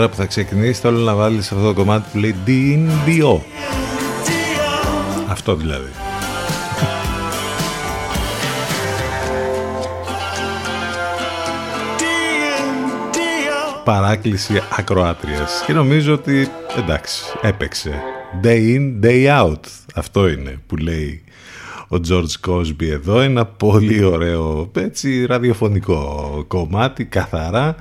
Σήμερα που θα ξεκινήσει θέλω να βάλεις αυτό το κομμάτι που λέει DNDO. Αυτό δηλαδή. Παράκληση ακροάτριας. Και νομίζω ότι εντάξει, έπαιξε. Day in, day out. Αυτό είναι που λέει ο George Cosby εδώ. Ένα πολύ ωραίο, έτσι, ραδιοφωνικό κομμάτι, καθαρά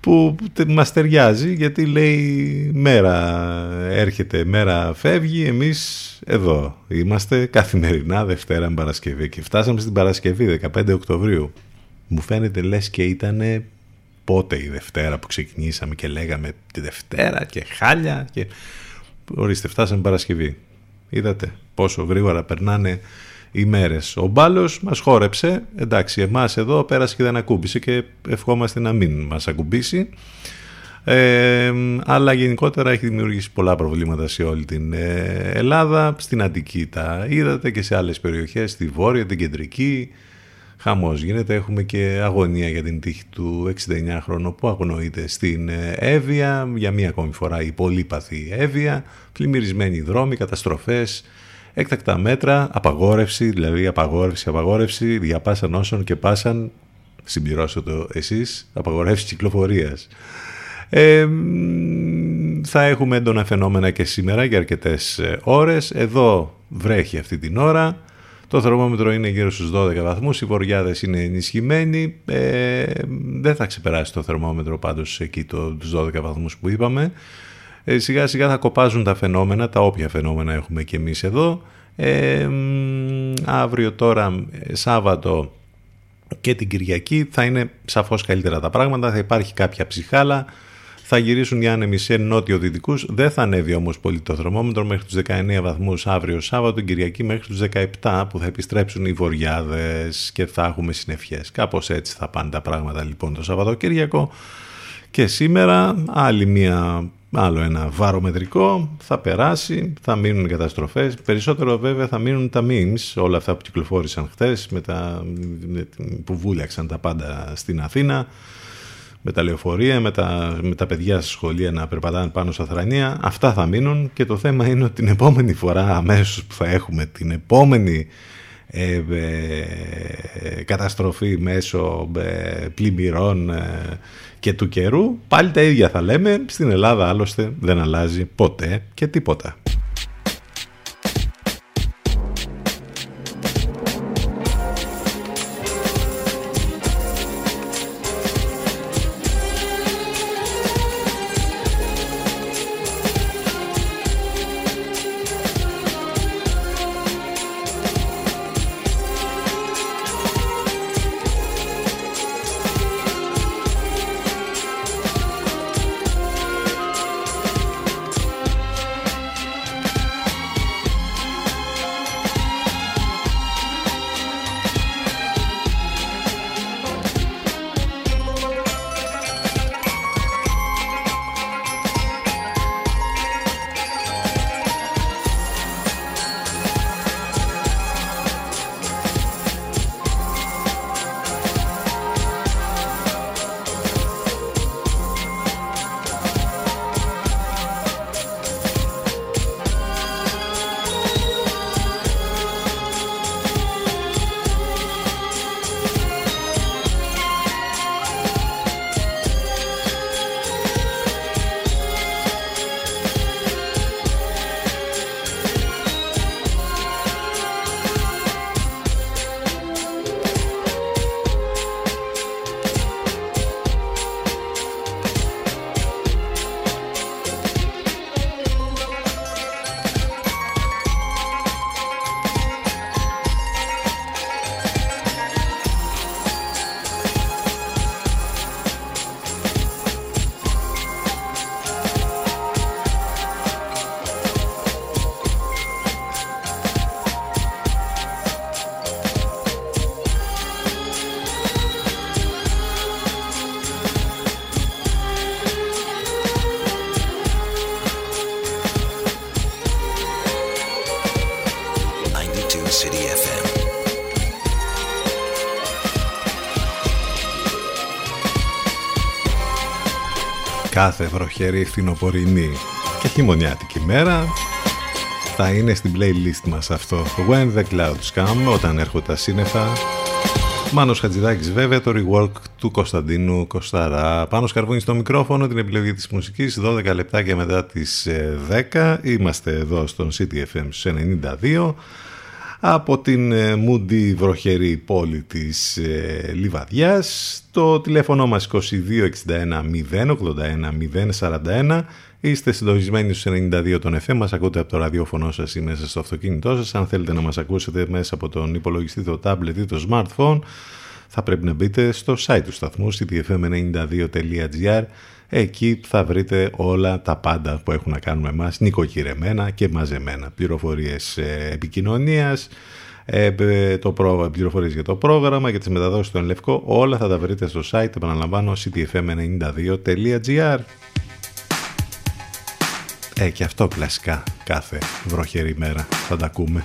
που μας ταιριάζει γιατί λέει μέρα έρχεται, μέρα φεύγει, εμείς εδώ είμαστε καθημερινά Δευτέρα με Παρασκευή και φτάσαμε στην Παρασκευή 15 Οκτωβρίου. Μου φαίνεται λες και ήταν πότε η Δευτέρα που ξεκινήσαμε και λέγαμε τη Δευτέρα και χάλια και ορίστε φτάσαμε Παρασκευή. Είδατε πόσο γρήγορα περνάνε οι μέρες. Ο μπάλος μας χόρεψε, εντάξει εμάς εδώ πέρασε και δεν ακούμπησε και ευχόμαστε να μην μας ακουμπήσει. Ε, αλλά γενικότερα έχει δημιουργήσει πολλά προβλήματα σε όλη την ε, Ελλάδα. Στην Αττική τα είδατε και σε άλλες περιοχές, στη Βόρεια, την Κεντρική. Χαμός γίνεται, έχουμε και αγωνία για την τύχη του 69χρονου που αγνοείται στην ε, Εύβοια, για μία ακόμη φορά η πολύπαθη Εύβοια, πλημμυρισμένοι δρόμοι, καταστροφές, έκτακτα μέτρα, απαγόρευση, δηλαδή απαγόρευση, απαγόρευση, διαπάσαν όσων και πάσαν, συμπληρώστε το εσείς, απαγορεύση κυκλοφορίας. Ε, θα έχουμε έντονα φαινόμενα και σήμερα για αρκετές ε, ώρες. Εδώ βρέχει αυτή την ώρα. Το θερμόμετρο είναι γύρω στους 12 βαθμούς, οι βοριάδες είναι ενισχυμένοι. Ε, δεν θα ξεπεράσει το θερμόμετρο πάντως εκεί το, τους 12 βαθμούς που είπαμε. Ε, σιγά σιγά θα κοπάζουν τα φαινόμενα, τα όποια φαινόμενα έχουμε και εμείς εδώ. Ε, αύριο τώρα, ε, Σάββατο και την Κυριακή θα είναι σαφώς καλύτερα τα πράγματα, θα υπάρχει κάποια ψυχάλα, θα γυρίσουν οι άνεμοι σε νότιο-δυτικού. Δεν θα ανέβει όμως πολύ το θερμόμετρο μέχρι τους 19 βαθμούς αύριο Σάββατο, Κυριακή μέχρι τους 17 που θα επιστρέψουν οι βοριάδες και θα έχουμε συννεφιές. Κάπως έτσι θα πάνε τα πράγματα λοιπόν το Σαββατοκύριακο. Και σήμερα άλλη μια, άλλο ένα βαρομετρικό θα περάσει, θα μείνουν καταστροφές. Περισσότερο βέβαια θα μείνουν τα memes, όλα αυτά που κυκλοφόρησαν χθες με τα, που βούλιαξαν τα πάντα στην Αθήνα με τα λεωφορεία, με τα, με τα παιδιά στη σχολεία να περπατάνε πάνω στα θρανία. Αυτά θα μείνουν και το θέμα είναι ότι την επόμενη φορά αμέσως που θα έχουμε την επόμενη ε, ε, καταστροφή μέσω ε, πλημμυρών και του καιρού πάλι τα ίδια θα λέμε. Στην Ελλάδα άλλωστε δεν αλλάζει ποτέ και τίποτα κάθε βροχερή φθινοπορεινή. Και χειμωνιάτικη μέρα. Θα είναι στην playlist μας αυτό. When the Clouds Come όταν έρχονται τα σύννεφα. Μάνος Χατζηδάκης βέβαια το rework του Κωνσταντίνου Κωσταρά. Πάνω σκαρβούνι στο μικρόφωνο την επιλογή της μουσικής 12 λεπτάκια μετά τις 10 ε, είμαστε εδώ στον CTFM 92 από την μούντι ε, βροχερή πόλη της ε, Λιβαδιάς. Το τηλέφωνο μας 2261 081 041. Είστε συντονισμένοι στους 92 των FM, μας ακούτε από το ραδιόφωνο σας ή μέσα στο αυτοκίνητό σας. Αν θέλετε να μας ακούσετε μέσα από τον υπολογιστή, το tablet ή το smartphone, θα πρέπει να μπείτε στο site του σταθμού, ctfm92.gr Εκεί θα βρείτε όλα τα πάντα που έχουν να κάνουν με εμάς, νοικοκυρεμένα και μαζεμένα. Πληροφορίες ε, επικοινωνίας, ε, το προ, πληροφορίες για το πρόγραμμα, για τις μεταδόσεις στον Λευκό, όλα θα τα βρείτε στο site, επαναλαμβάνω, ctfm92.gr Ε, και αυτό κλασικά κάθε βροχερή μέρα θα τα ακούμε.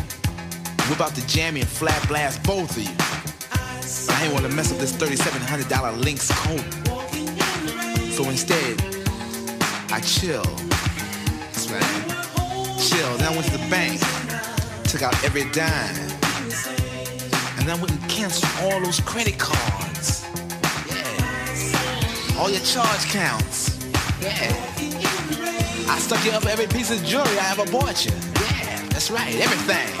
Whip out the jammy and flat blast both of you. I ain't want to mess up this $3,700 Lynx coat. So instead, I chill. That's right. Chill. Then I went to the bank, took out every dime, and then I went and canceled all those credit cards. Yeah. All your charge counts. Yeah. I stuck you up every piece of jewelry I ever bought you. Yeah, that's right. Everything.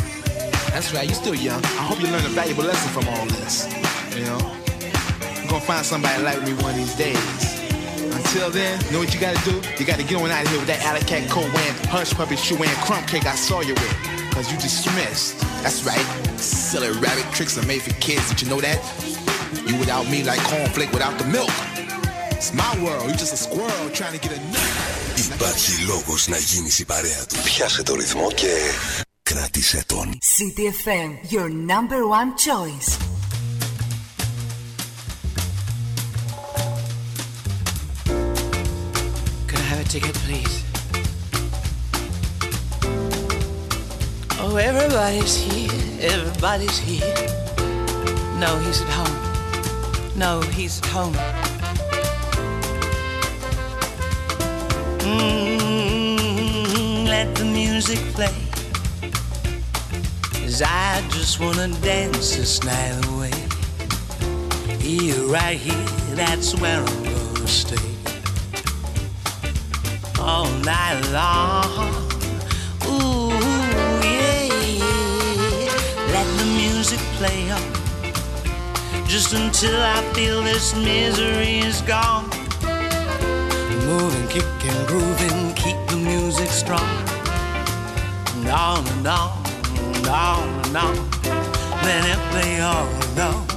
That's right, you still young. I hope you learn a valuable lesson from all this. You know? You're gonna find somebody like me one of these days. Until then, know what you gotta do? You gotta get on out of here with that alley cat coat wearing, hush puppy shoe wearing, crumb cake I saw you with. Cause you dismissed. That's right. Silly rabbit tricks are made for kids. Did you know that? You without me like cornflake without the milk. It's my world. You just a squirrel trying to get a nut. Υπάρχει λόγος να γίνεις η παρέα του. Πιάσε το ρυθμό και κράτησε τον. CTFM, your number one choice. Could I have a ticket, please? Oh, everybody's here. Everybody's here. No, he's at home. No, he's at home. Mm, let the music play. Cause I just wanna dance this night away. Here, right here, that's where I'm gonna stay. All night long. Ooh, yeah. Let the music play on. Just until I feel this misery is gone. Moving, kicking, grooving, keep the music strong. And on and on, on and on. Let it play on and on.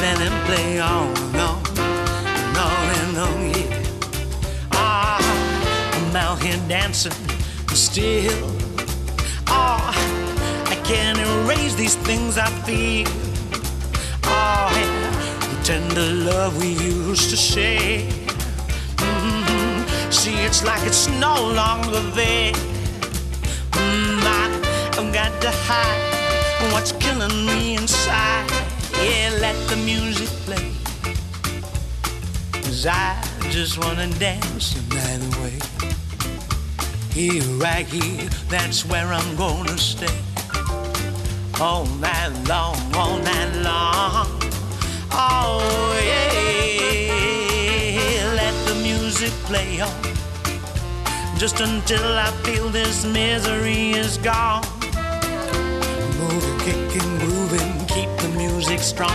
Let it play on and on. And on and on, yeah. Ah, I'm out here dancing still. Oh, I can't erase these things I feel. Oh, yeah, the tender love we used to share. Mhm. See, it's like it's no longer there. To hide what's killing me inside. Yeah, let the music play. Cause I just wanna dance the night away. Here, right here, that's where I'm gonna stay. All night long, all night long. Oh, yeah. Let the music play on. Just until I feel this misery is gone. Moving, kicking, grooving, keep the music strong.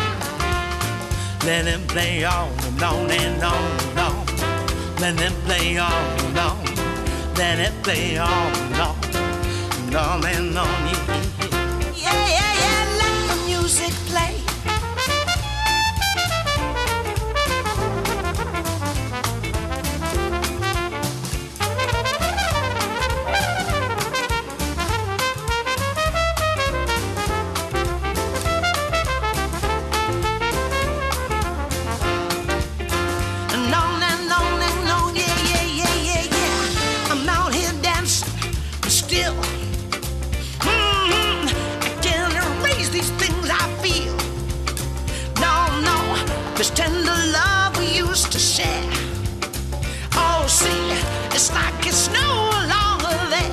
Let it play on and on and on and on. Let it play on and on. Let it play on and on and on and on. It's like it's no longer there.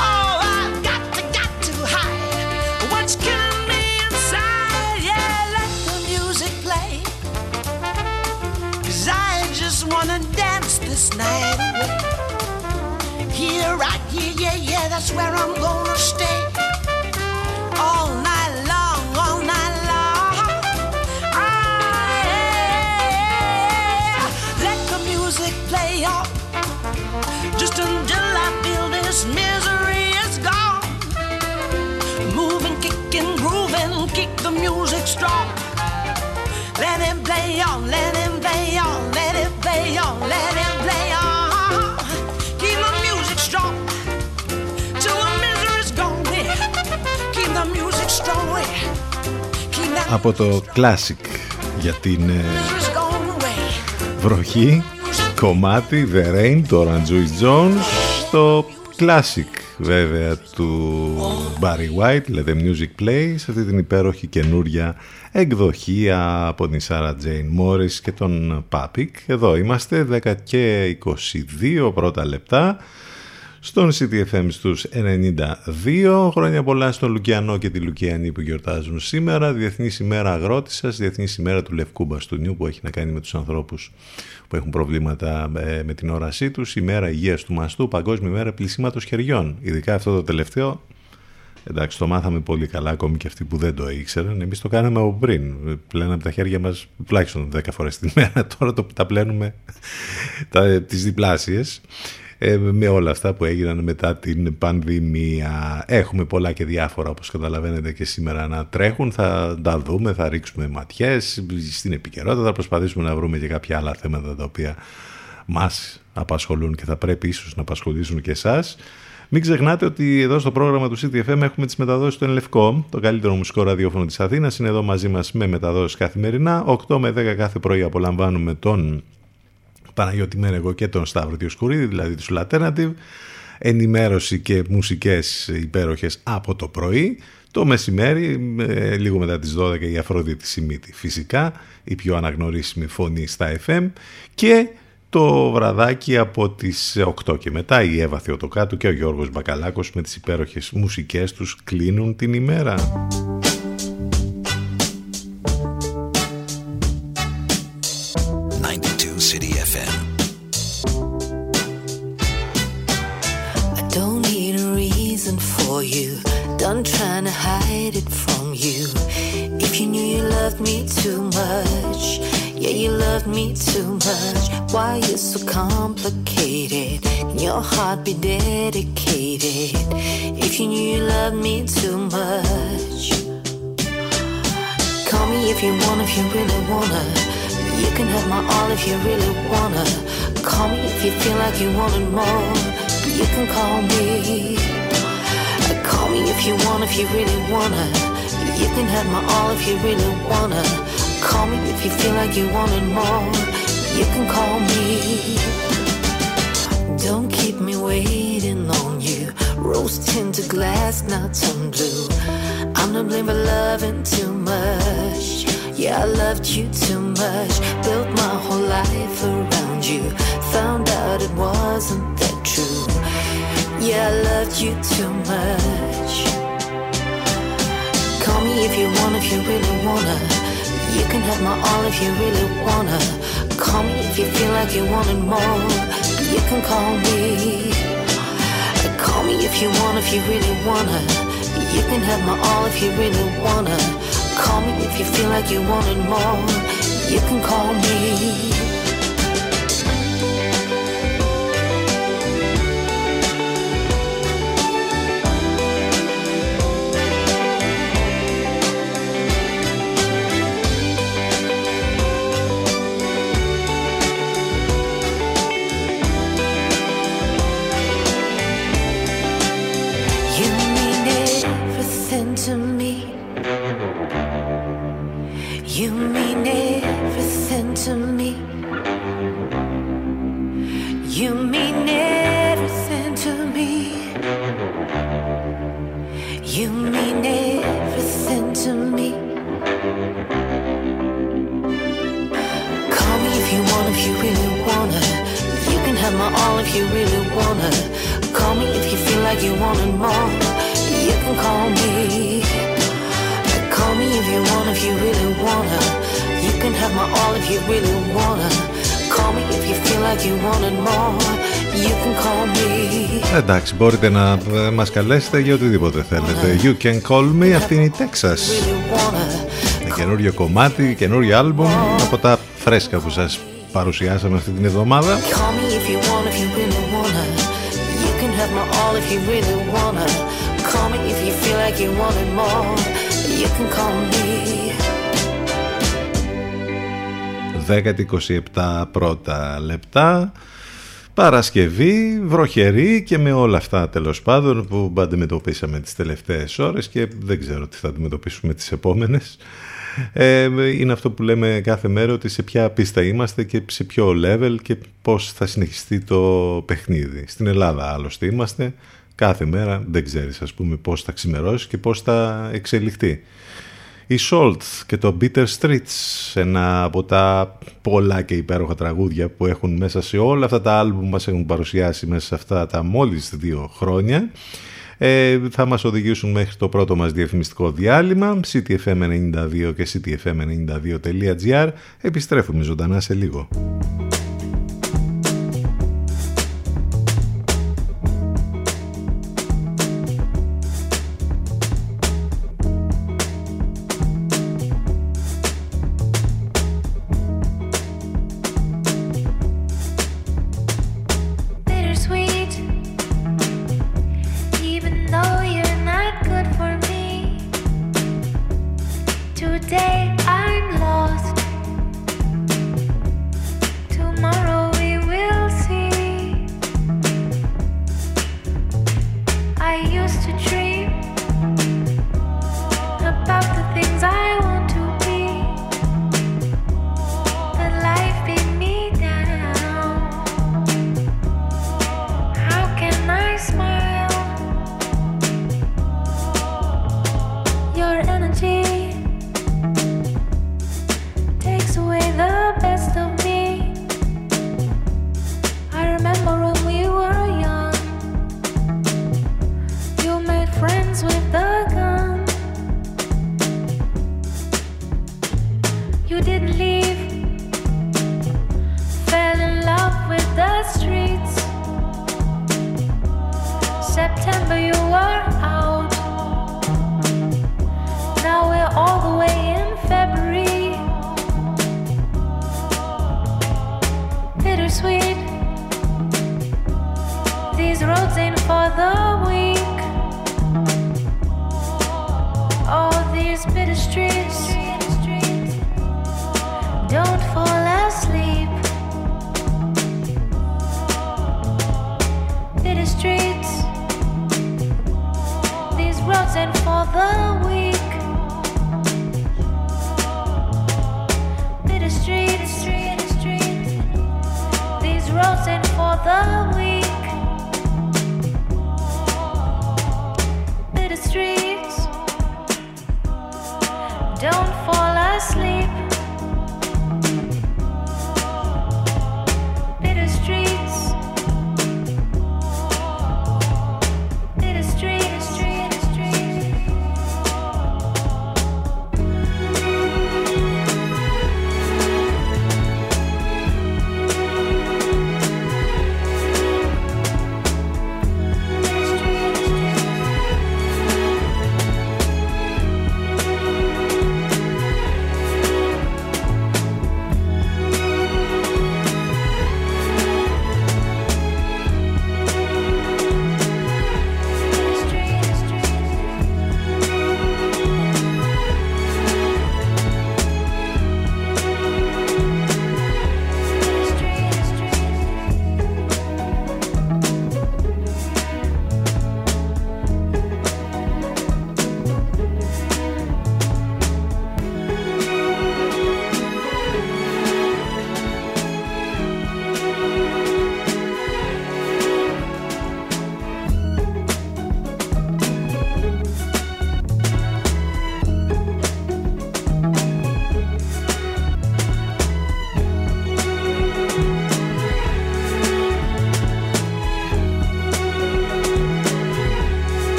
Oh, I've got to, got to hide what's killing me inside. Yeah, let the music play. Cause I just wanna dance this night away. Here, right here, yeah, yeah, that's where I'm gonna stay. Από το classic για την ε, misery's gone away. βροχή κομμάτι The Rain του Orange Juice Jones στο classic βέβαια του Barry White Let the Music Play σε αυτή την υπέροχη καινούρια εκδοχή από την Sarah Jane Morris και τον Papik εδώ είμαστε 10 και 22 πρώτα λεπτά στον CTFM στους 92 χρόνια πολλά στον Λουκιανό και τη Λουκιανή που γιορτάζουν σήμερα Διεθνής ημέρα αγρότησας, Διεθνής ημέρα του Λευκού Μπαστούνιου που έχει να κάνει με τους ανθρώπους που έχουν προβλήματα ε, με την όρασή τους ημέρα υγείας του μαστού, παγκόσμια ημέρα πλησίματος χεριών ειδικά αυτό το τελευταίο Εντάξει, το μάθαμε πολύ καλά, ακόμη και αυτοί που δεν το ήξεραν. Εμείς το κάναμε από πριν. Πλέναμε τα χέρια μας τουλάχιστον 10 φορές την μέρα. Τώρα το, τα πλένουμε τις διπλάσιες. Ε, με όλα αυτά που έγιναν μετά την πανδημία. Έχουμε πολλά και διάφορα όπως καταλαβαίνετε και σήμερα να τρέχουν. Θα τα δούμε, θα ρίξουμε ματιές στην επικαιρότητα. Θα προσπαθήσουμε να βρούμε και κάποια άλλα θέματα τα οποία μας απασχολούν και θα πρέπει ίσως να απασχολήσουν και εσάς. Μην ξεχνάτε ότι εδώ στο πρόγραμμα του CTFM έχουμε τις μεταδόσεις στο Ενλευκό, το καλύτερο μουσικό ραδιόφωνο της Αθήνας. Είναι εδώ μαζί μας με μεταδόσεις καθημερινά. 8 με 10 κάθε πρωί απολαμβάνουμε τον Παναγιώτη Μένεγο και τον Σταύρο Διοσκουρίδη, δηλαδή τους Alternative. Ενημέρωση και μουσικές υπέροχες από το πρωί. Το μεσημέρι, ε, λίγο μετά τις 12 η Αφροδίτη Σιμίτη φυσικά, η πιο αναγνωρίσιμη φωνή στα FM και το βραδάκι από τις 8 και μετά η Εύα Θεοτοκάτου και ο Γιώργος Μπακαλάκος με τις υπέροχες μουσικές τους κλείνουν την ημέρα. Loved me too much, yeah, you loved me too much. Why you so complicated? Can your heart be dedicated? If you knew you loved me too much. Call me if you want, if you really wanna. You can have my all if you really wanna. Call me if you feel like you wanted more. You can call me. Call me if you want, if you really wanna. You can have my all if you really wanna. Call me if you feel like you wanted more. You can call me. Don't keep me waiting on you. Rose tinted glass, not some blue. I'm to blame for loving too much. Yeah, I loved you too much. Built my whole life around you. Found out it wasn't that true. Yeah, I loved you too much. If you want, if you really wanna. You can have my all if you really wanna. Call me if you feel like you wanted more. You can call me. Call me if you want, if you really wanna. You can have my all if you really wanna. Call me if you feel like you wanted more. You can call me. Μπορείτε να ε, μας καλέσετε για οτιδήποτε θέλετε. You can call me, αυτή είναι η Texas. Really wanna. Είναι καινούριο κομμάτι, καινούριο άλμπουμ από τα φρέσκα που σας παρουσιάσαμε αυτή την εβδομάδα. Call me if you want, if you really wanna. You can have my all if you really wanna. Call me if you feel like you wanted more. You can call me. 10-27 πρώτα λεπτά Παρασκευή, βροχερή και με όλα αυτά τέλος πάντων που αντιμετωπίσαμε τις τελευταίες ώρες και δεν ξέρω τι θα αντιμετωπίσουμε τις επόμενες. Ε, είναι αυτό που λέμε κάθε μέρα ότι σε ποια πίστα είμαστε και σε ποιο level και πώς θα συνεχιστεί το παιχνίδι. Στην Ελλάδα άλλωστε είμαστε, κάθε μέρα δεν ξέρεις ας πούμε πώς θα ξημερώσει και πώς θα εξελιχθεί. Η Salt και το Bitter Streets, ένα από τα πολλά και υπέροχα τραγούδια που έχουν μέσα σε όλα αυτά τα άλμπου που μας έχουν παρουσιάσει μέσα σε αυτά τα μόλις δύο χρόνια. Ε, θα μας οδηγήσουν μέχρι το πρώτο μας διαφημιστικό διάλειμμα ctfm92 και ctfm92.gr επιστρέφουμε ζωντανά σε λίγο.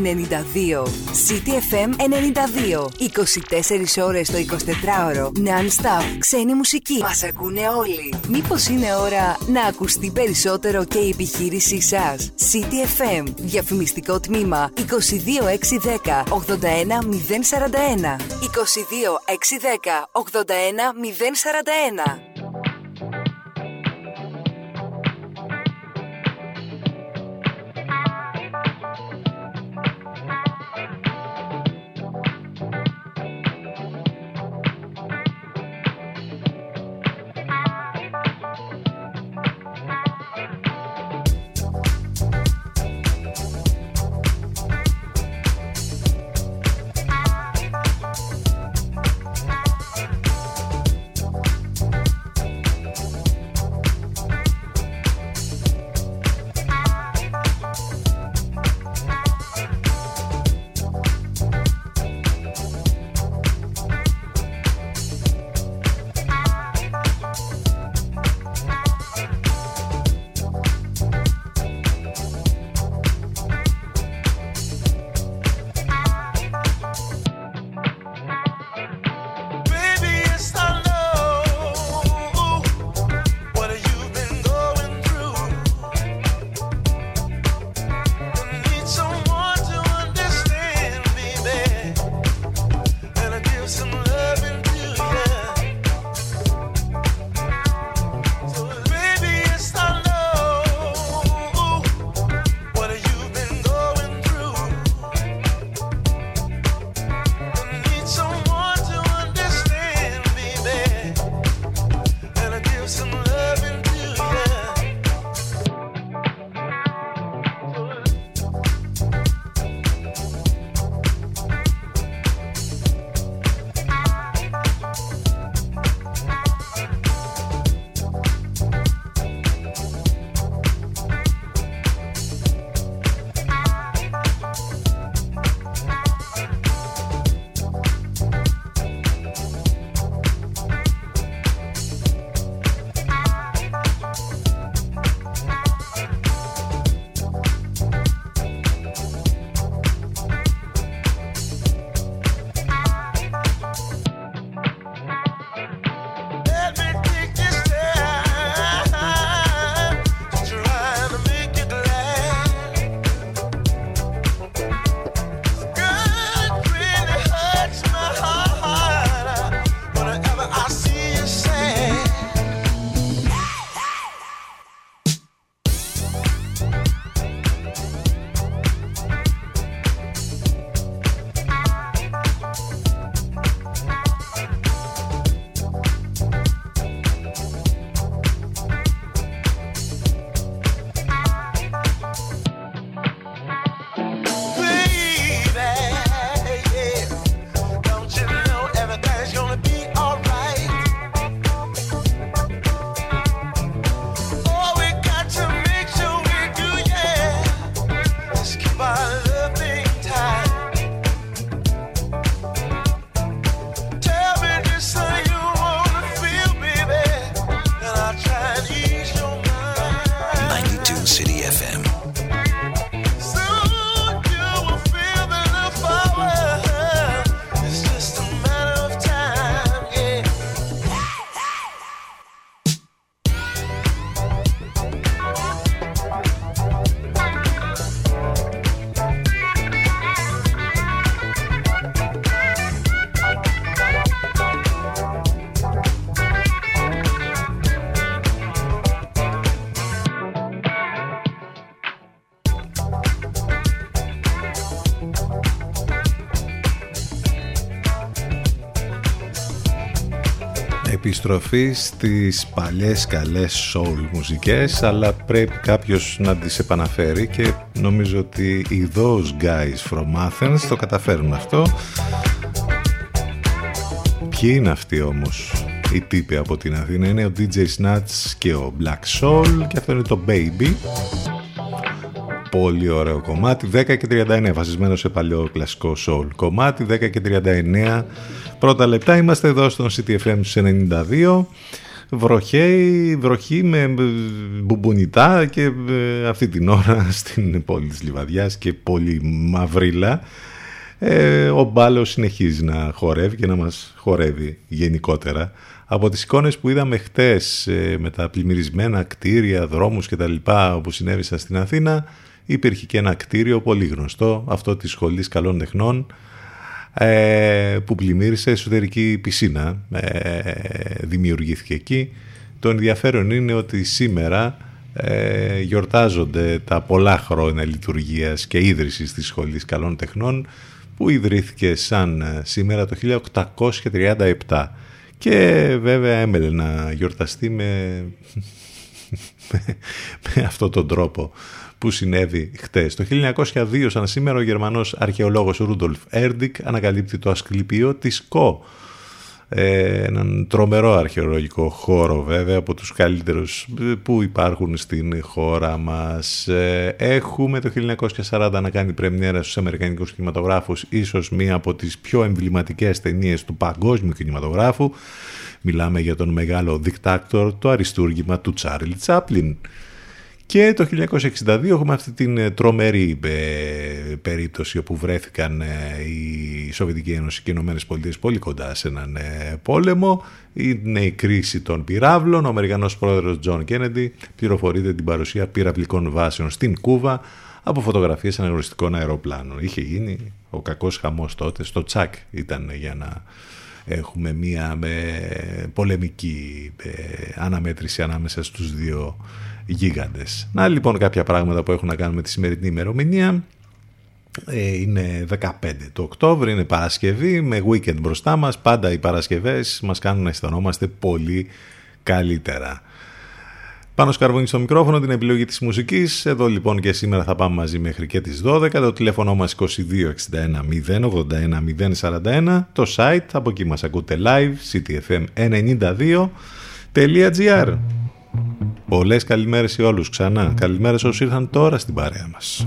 92. City FM 92. 24 ώρες το 24ωρο. Non-stop. Ξένη μουσική. Μας ακούνε όλοι. Μήπως είναι ώρα να ακουστεί περισσότερο και η επιχείρησή σας; City FM. Διαφημιστικό τμήμα 22610 81041. 22610 81041. Επιστροφή στις παλιές καλές soul μουσικές αλλά πρέπει κάποιος να τις επαναφέρει και νομίζω ότι οι Those Guys from Athens το καταφέρουν αυτό. Ποιοι είναι αυτοί όμως οι τύποι από την Αθήνα; Είναι ο DJ Snatch και ο Black Soul και αυτό είναι το Baby Πολύ ωραίο κομμάτι. 10 και 39 βασισμένο σε παλιό κλασικό soul κομμάτι. 10 και 39 πρώτα λεπτά είμαστε εδώ στο CTFM 92 βροχή, βροχή με ε, μπουμπουνιτά και ε, αυτή την ώρα στην πόλη της Λιβαδιάς και πολύ μαυρίλα. Ε, ο Μπάλος συνεχίζει να χορεύει και να μας χορεύει γενικότερα. Από τις εικόνες που είδαμε χτες ε, με τα πλημμυρισμένα κτίρια, δρόμους και τα λοιπά όπου συνέβησαν στην Αθήνα υπήρχε και ένα κτίριο πολύ γνωστό, αυτό της Σχολής Καλών Τεχνών ε, που πλημμύρισε εσωτερική πισίνα, ε, δημιουργήθηκε εκεί. Το ενδιαφέρον είναι ότι σήμερα ε, γιορτάζονται τα πολλά χρόνια λειτουργίας και ίδρυσης της Σχολής Καλών Τεχνών που ιδρύθηκε σαν ε, σήμερα το 1837 και βέβαια έμελε να γιορταστεί με, με, αυτόν τον τρόπο που συνέβη χτες. Το 1902 σαν σήμερα ο Γερμανός αρχαιολόγος Ρούντολφ Έρντικ ανακαλύπτει το ασκληπείο της Κο ε, έναν τρομερό αρχαιολογικό χώρο βέβαια από τους καλύτερους που υπάρχουν στην χώρα μας. Ε, έχουμε το 1940 να κάνει πρεμιέρα στους Αμερικανικούς κινηματογράφους ίσως μία από τις πιο εμβληματικές ταινίες του παγκόσμιου κινηματογράφου. Μιλάμε για τον μεγάλο δικτάκτορ, το αριστούργημα του Τσάρλι Τσάπλιν. Και το 1962 έχουμε αυτή την ε, τρομερή ε, περίπτωση όπου βρέθηκαν ε, η Σοβιετική Ένωση και οι Ηνωμένες Πολιτείες πολύ κοντά σε έναν πόλεμο. Είναι η κρίση των πυραύλων. Ο Αμερικανός πρόεδρος Τζον Κέννεντι πληροφορείται την παρουσία πυραυλικών βάσεων στην Κούβα από φωτογραφίες αναγνωριστικών αεροπλάνων. Είχε γίνει ο κακός χαμός τότε. Στο τσακ ήταν για να έχουμε μία πολεμική αναμέτρηση ανάμεσα στους δύο γίγαντες. Να λοιπόν κάποια πράγματα που έχουν να κάνουν με τη σημερινή ημερομηνία. Ε, είναι 15 το Οκτώβριο, είναι Παρασκευή με weekend μπροστά μας. Πάντα οι Παρασκευές μας κάνουν να αισθανόμαστε πολύ καλύτερα. Πάνω σκαρβούνι στο μικρόφωνο την επιλογή της μουσικής. Εδώ λοιπόν και σήμερα θα πάμε μαζί μέχρι και τις 12. Το τηλέφωνο μας 2261 081 041. Το site, από εκεί μας ακούτε live, ctfm92.gr. Πολλές καλημέρες σε όλους ξανά. Καλημέρες όσοι ήρθαν τώρα στην παρέα μας.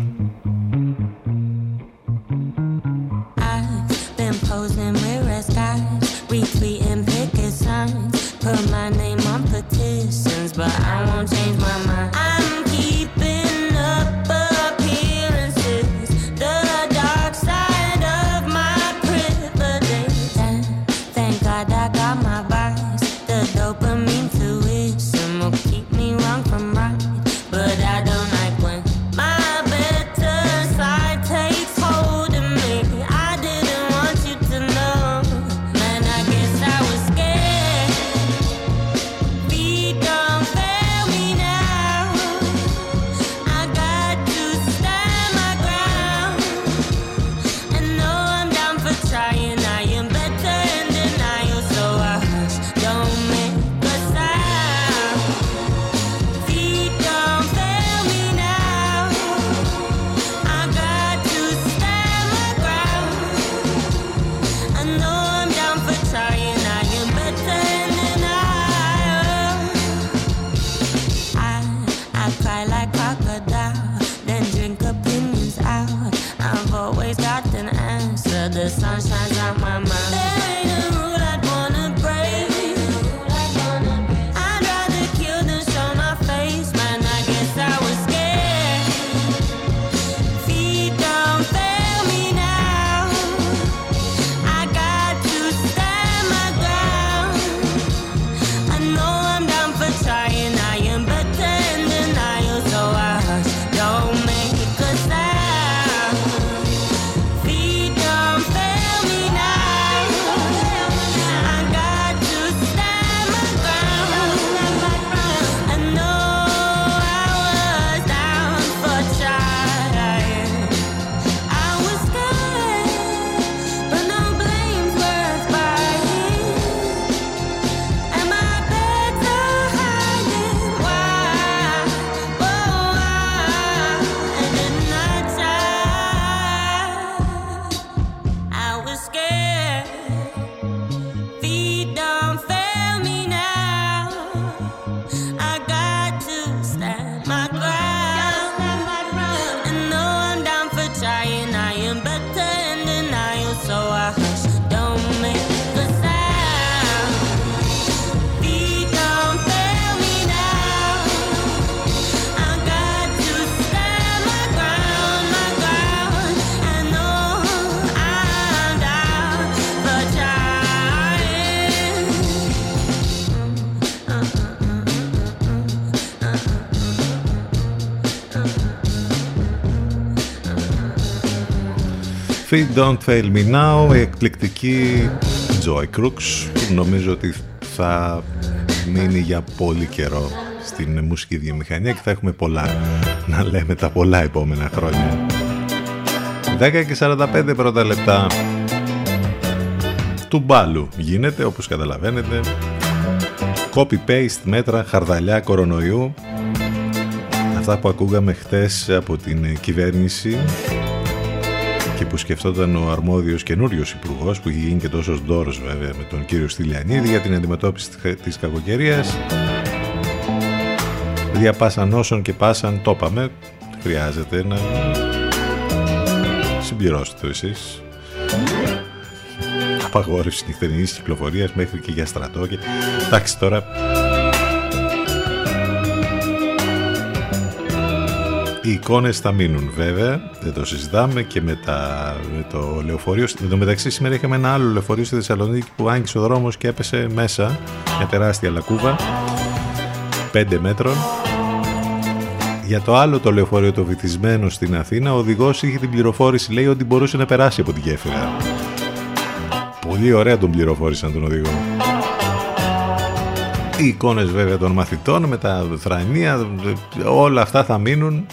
Don't Fail Me Now, η εκπληκτική Joy Crooks που νομίζω ότι θα μείνει για πολύ καιρό στην μουσική βιομηχανία και θα έχουμε πολλά να λέμε τα πολλά επόμενα χρόνια. 10 και 45 πρώτα λεπτά. Του μπάλου γίνεται όπως καταλαβαίνετε. Copy-paste μέτρα χαρδαλιά κορονοϊού. Αυτά που ακούγαμε χτες από την κυβέρνηση και που σκεφτόταν ο αρμόδιος καινούριος υπουργός που είχε γίνει και τόσος ντόρος βέβαια με τον κύριο Στυλιανίδη για την αντιμετώπιση της κακοκαιρίας. Διαπάσαν όσων και πάσαν το είπαμε χρειάζεται να συμπληρώσετε εσείς. Απαγόρευση νυχτερινής κυκλοφορίας μέχρι και για στρατό και εντάξει τώρα Οι εικόνες θα μείνουν βέβαια, δεν το συζητάμε και με, τα, με το λεωφορείο. Εν τω μεταξύ σήμερα είχαμε ένα άλλο λεωφορείο στη Θεσσαλονίκη που άγγιξε ο δρόμος και έπεσε μέσα, μια τεράστια λακκούβα, 5 μέτρων. Για το άλλο το λεωφορείο το βυθισμένο στην Αθήνα, ο οδηγός είχε την πληροφόρηση, λέει ότι μπορούσε να περάσει από τη γέφυρα. Πολύ ωραία τον πληροφόρησαν τον οδηγό. Οι εικόνες βέβαια των μαθητών με τα θρανία, όλα αυτά θα μείνουν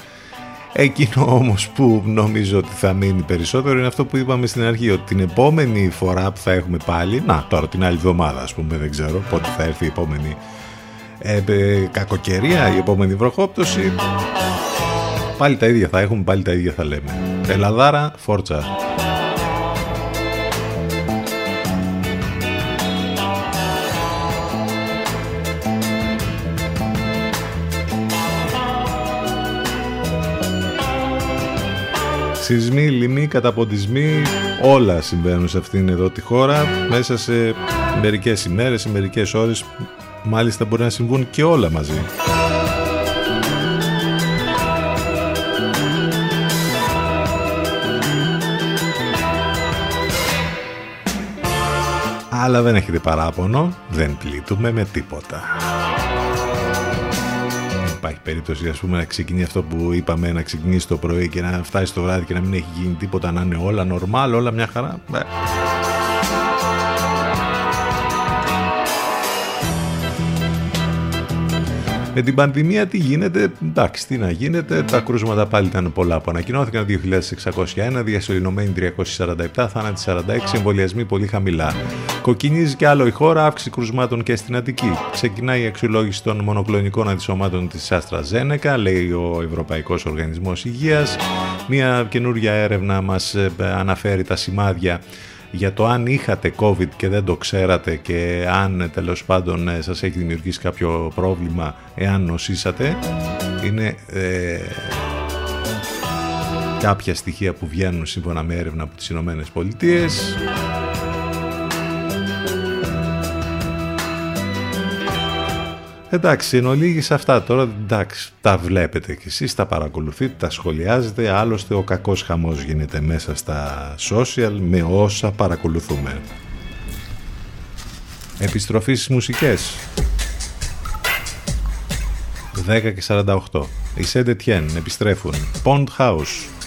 Εκείνο όμως που νομίζω ότι θα μείνει περισσότερο είναι αυτό που είπαμε στην αρχή ότι την επόμενη φορά που θα έχουμε πάλι, να τώρα την άλλη εβδομάδα ας πούμε δεν ξέρω πότε θα έρθει η επόμενη ε, ε, κακοκαιρία, η επόμενη βροχόπτωση πάλι τα ίδια θα έχουμε, πάλι τα ίδια θα λέμε. Ελαδάρα, φόρτσα. Σεισμοί, λοιμοί, καταποντισμοί, όλα συμβαίνουν σε αυτήν εδώ τη χώρα μέσα σε μερικές ημέρες, σε μερικές ώρες, μάλιστα μπορεί να συμβούν και όλα μαζί. Αλλά δεν έχετε παράπονο, δεν πλήττουμε με τίποτα υπάρχει περίπτωση ας πούμε, να ξεκινήσει αυτό που είπαμε, να ξεκινήσει το πρωί και να φτάσει το βράδυ και να μην έχει γίνει τίποτα, να είναι όλα νορμάλ, όλα μια χαρά. Με την πανδημία τι γίνεται, εντάξει τι να γίνεται, τα κρούσματα πάλι ήταν πολλά που ανακοινώθηκαν, 2.601, διασωληνωμένοι 347, θάνατοι 46, εμβολιασμοί πολύ χαμηλά. Κοκκινίζει και άλλο η χώρα, αύξηση κρουσμάτων και στην Αττική. Ξεκινάει η αξιολόγηση των μονοκλονικών αντισωμάτων της Άστρα Ζένεκα, λέει ο Ευρωπαϊκός Οργανισμός Υγείας. Μια καινούργια έρευνα μας ε, αναφέρει τα σημάδια για το αν είχατε COVID και δεν το ξέρατε και αν τέλος πάντων ε, σας έχει δημιουργήσει κάποιο πρόβλημα εάν νοσήσατε είναι ε, κάποια στοιχεία που βγαίνουν σύμφωνα με έρευνα από τις Ηνωμένες Πολιτείες Εντάξει, εν ολίγης αυτά τώρα, εντάξει, τα βλέπετε κι εσείς, τα παρακολουθείτε, τα σχολιάζετε, άλλωστε ο κακός χαμός γίνεται μέσα στα social με όσα παρακολουθούμε. Επιστροφή στις μουσικές. 10 και 48. Οι Σέντετιέν επιστρέφουν. Pond House.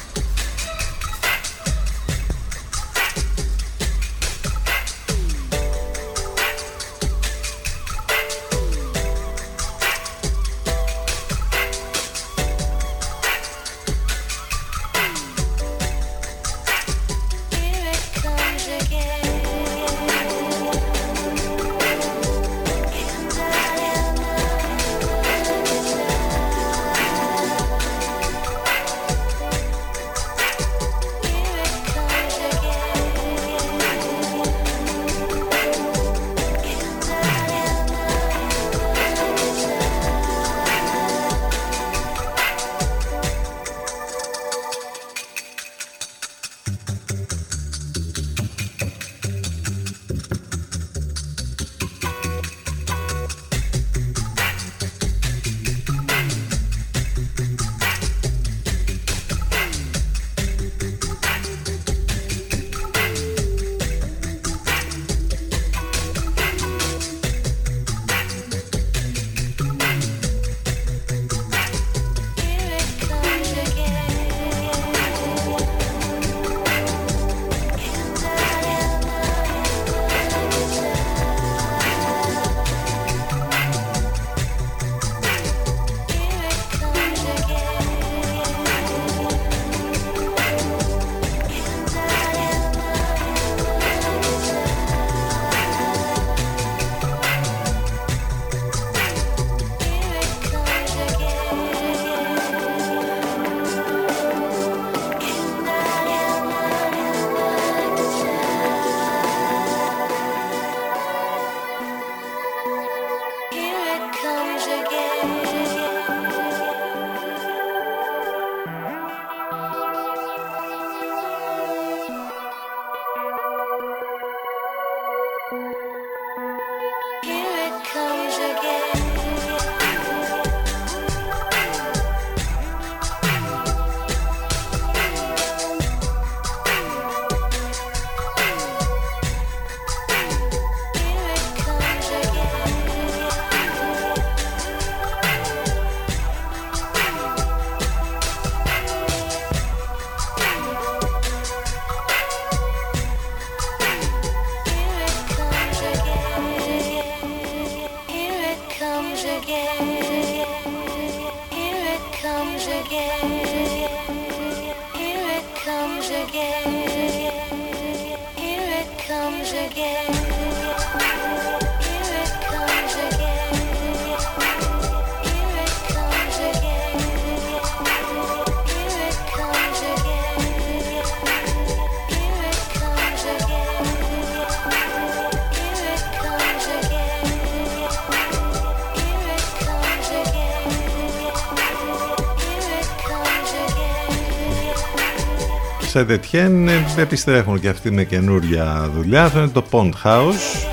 Again. Σε Δετιέν επιστρέφουν και αυτοί με καινούρια δουλειά. Αυτό είναι το Pond House.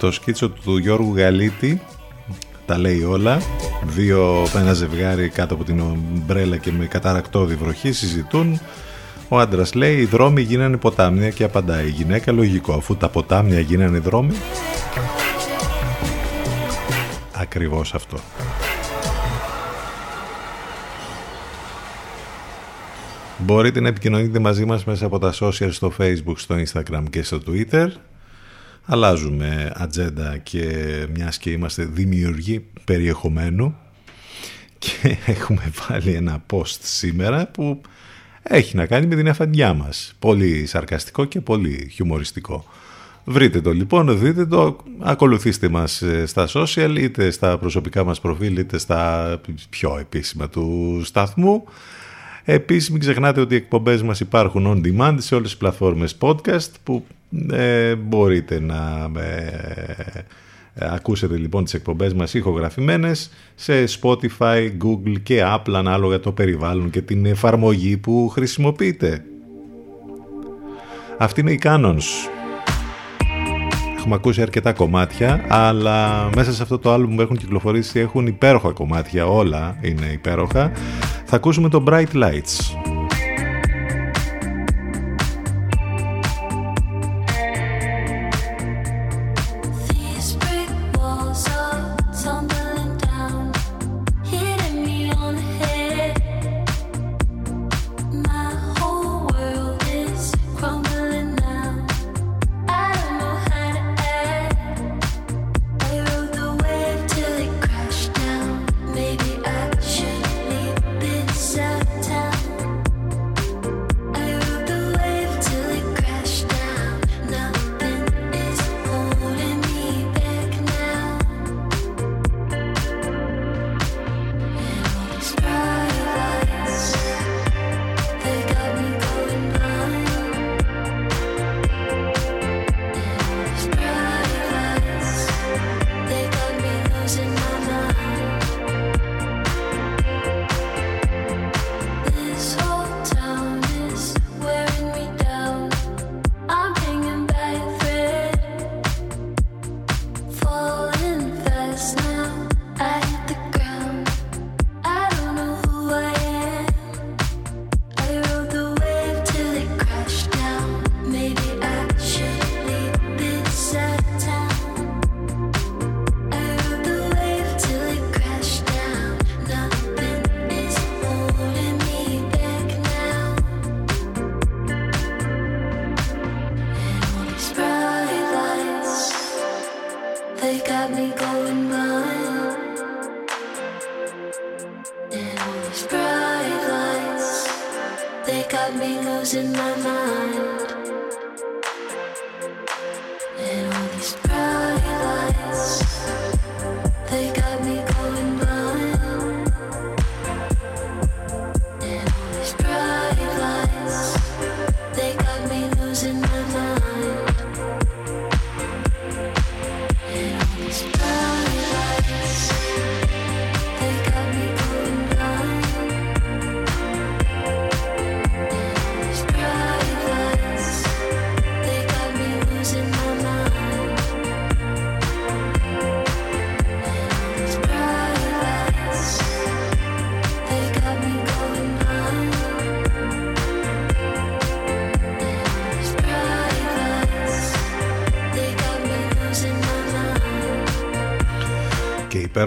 Το σκίτσο του Γιώργου Γαλίτη τα λέει όλα. Δύο, ένα ζευγάρι κάτω από την ομπρέλα και με καταρακτώδη βροχή συζητούν. Ο άντρας λέει οι δρόμοι γίνανε ποτάμια και απαντάει η γυναίκα λογικό αφού τα ποτάμια γίνανε δρόμοι. Ακριβώς αυτό. Μπορείτε να επικοινωνείτε μαζί μας μέσα από τα social στο facebook, στο instagram και στο twitter. Αλλάζουμε ατζέντα και μιας και είμαστε δημιουργοί περιεχομένου και έχουμε βάλει ένα post σήμερα που έχει να κάνει με την αφαντιά μας. Πολύ σαρκαστικό και πολύ χιουμοριστικό. Βρείτε το λοιπόν, δείτε το, ακολουθήστε μας ε, στα social, είτε στα προσωπικά μας προφίλ, είτε στα πιο επίσημα του σταθμού. Επίσης μην ξεχνάτε ότι οι εκπομπές μας υπάρχουν on demand σε όλες τις πλατφόρμες podcast που ε, μπορείτε να ε, ακούσετε λοιπόν τις εκπομπές μας ηχογραφημένες σε Spotify, Google και Apple ανάλογα το περιβάλλον και την εφαρμογή που χρησιμοποιείτε. Αυτή είναι η Canons. Έχουμε ακούσει αρκετά κομμάτια, αλλά μέσα σε αυτό το άλμπουμ που έχουν κυκλοφορήσει έχουν υπέροχα κομμάτια, όλα είναι υπέροχα. Θα ακούσουμε το Bright Lights.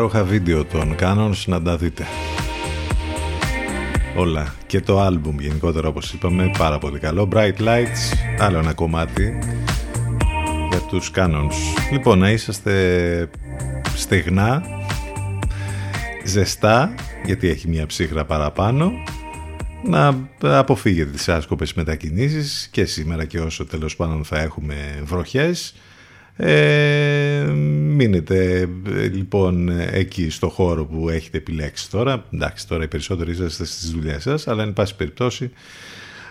Υπέροχα βίντεο των Canons να τα δείτε. Όλα και το άλμπουμ γενικότερα όπως είπαμε πάρα πολύ καλό. Bright Lights, άλλο ένα κομμάτι για τους Canons. Λοιπόν, να είσαστε στεγνά, ζεστά, γιατί έχει μια ψύχρα παραπάνω, να αποφύγετε τις άσκοπες μετακινήσεις και σήμερα και όσο τέλος πάντων θα έχουμε βροχές. Ε, μείνετε λοιπόν εκεί στο χώρο που έχετε επιλέξει τώρα. Εντάξει, τώρα οι περισσότεροι είσαστε στις δουλειές σας, αλλά εν πάση περιπτώσει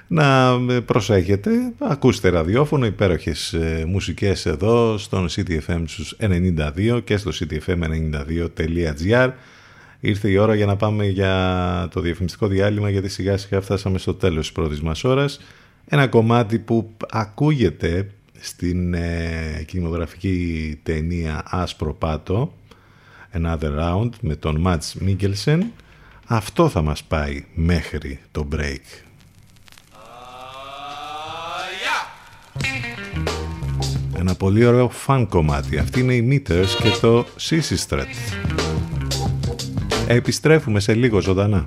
να προσέχετε. Ακούστε ραδιόφωνο, υπέροχες ε, μουσικές εδώ στον CTFM στους 92 και στο ctfm92.gr. Ήρθε η ώρα για να πάμε για το διαφημιστικό διάλειμμα γιατί σιγά σιγά φτάσαμε στο τέλος της πρώτης μας ώρας. Ένα κομμάτι που ακούγεται στην ε, κινηματογραφική ταινία Άσπρο Πάτο Another Round με τον Μάτς Μίγκελσεν αυτό θα μας πάει μέχρι το break. Ένα πολύ ωραίο φαν κομμάτι. Αυτή είναι η Meters και το Sissy Strat. Επιστρέφουμε σε λίγο ζωντανά.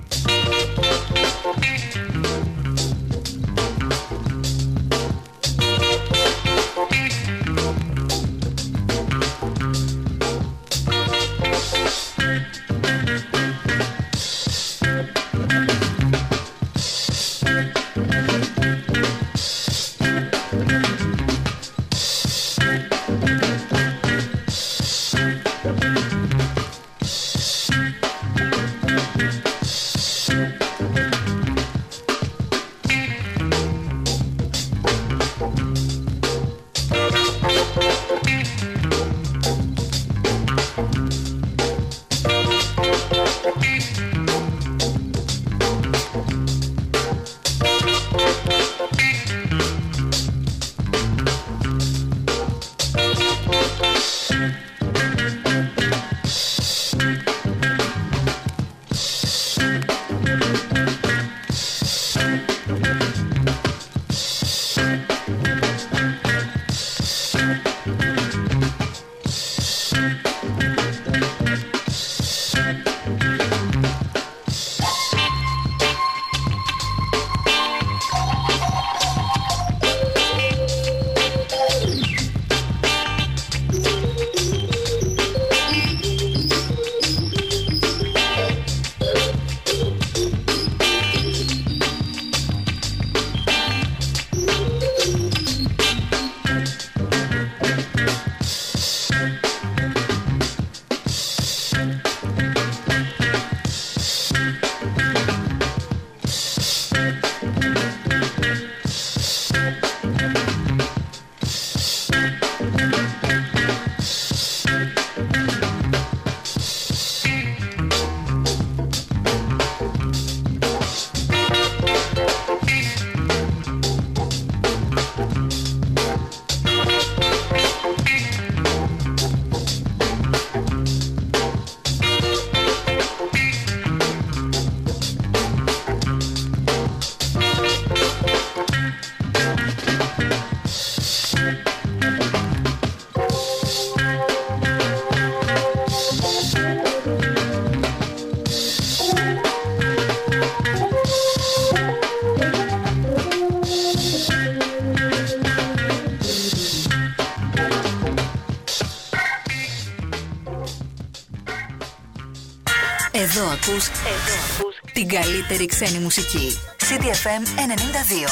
Καλύτερη ξένη μουσική. CDFM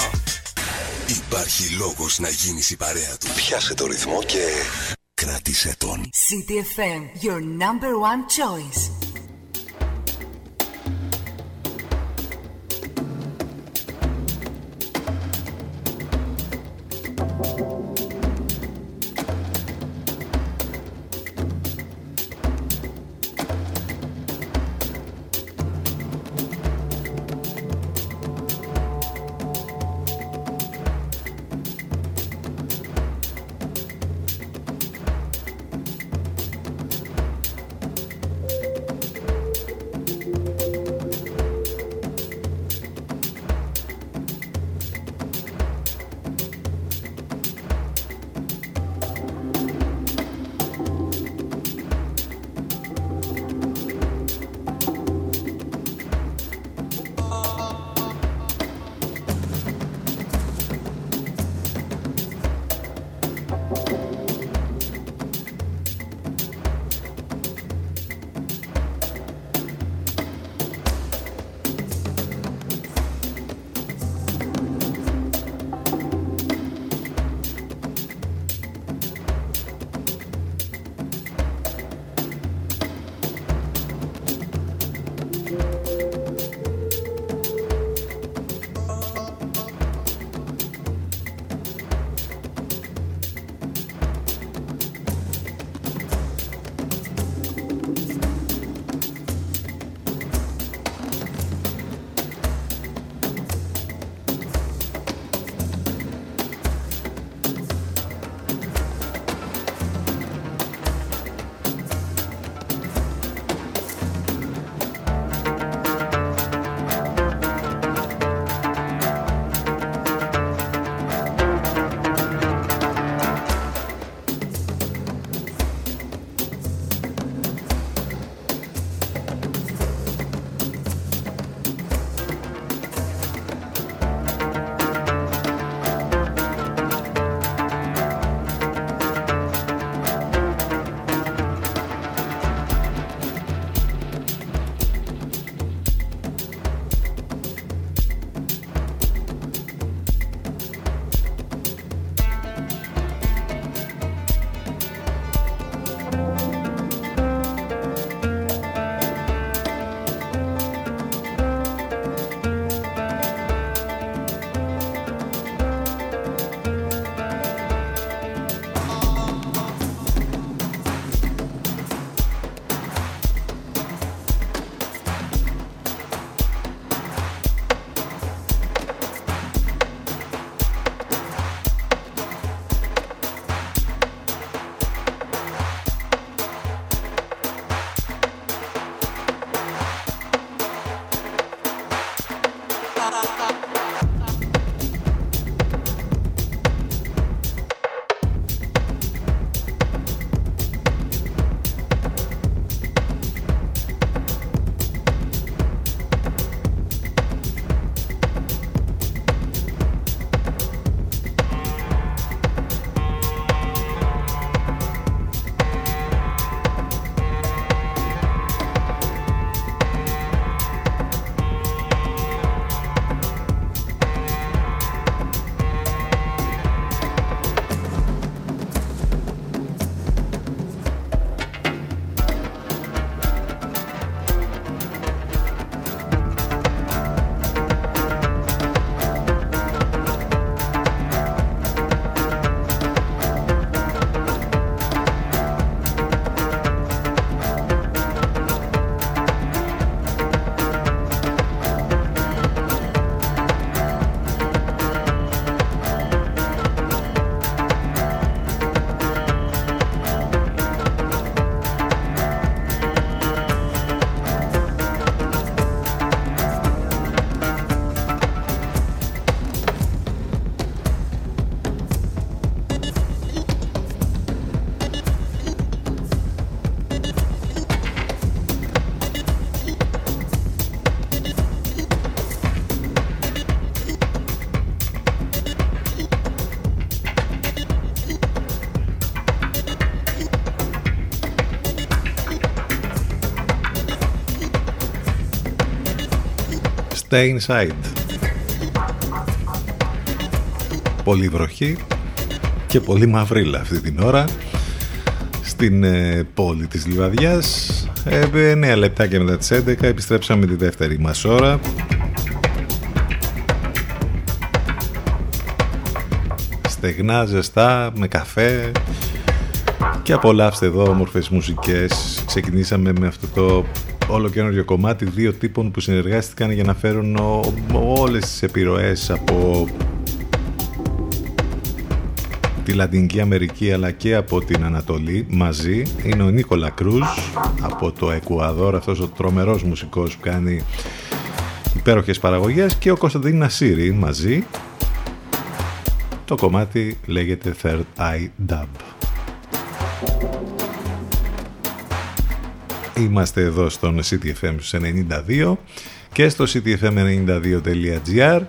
92. Υπάρχει λόγος να γίνεις η παρέα του. Πιάσε το ρυθμό και κράτησε τον. CDFM, your number one choice. Stay Inside. Πολύ βροχή και πολύ μαυρίλα αυτή την ώρα στην ε, πόλη της Λιβαδιάς. Ε, 9 λεπτά και μετά τις 11 επιστρέψαμε τη δεύτερη μας ώρα. Στεγνά, ζεστά, με καφέ και απολαύστε εδώ όμορφες μουσικές. Ξεκινήσαμε με αυτό το όλο καινούριο κομμάτι δύο τύπων που συνεργάστηκαν για να φέρουν ο, όλες τις επιρροές από τη Λατινική Αμερική αλλά και από την Ανατολή μαζί. Είναι ο Νίκολα Κρούζ από το Εκουαδόρ αυτός ο τρομερός μουσικός που κάνει υπέροχες παραγωγές. Και ο Κωνσταντίν Νασίρη μαζί. Το κομμάτι λέγεται Third Eye Dub Είμαστε εδώ στον CTFM 92 και στο ctfm92.gr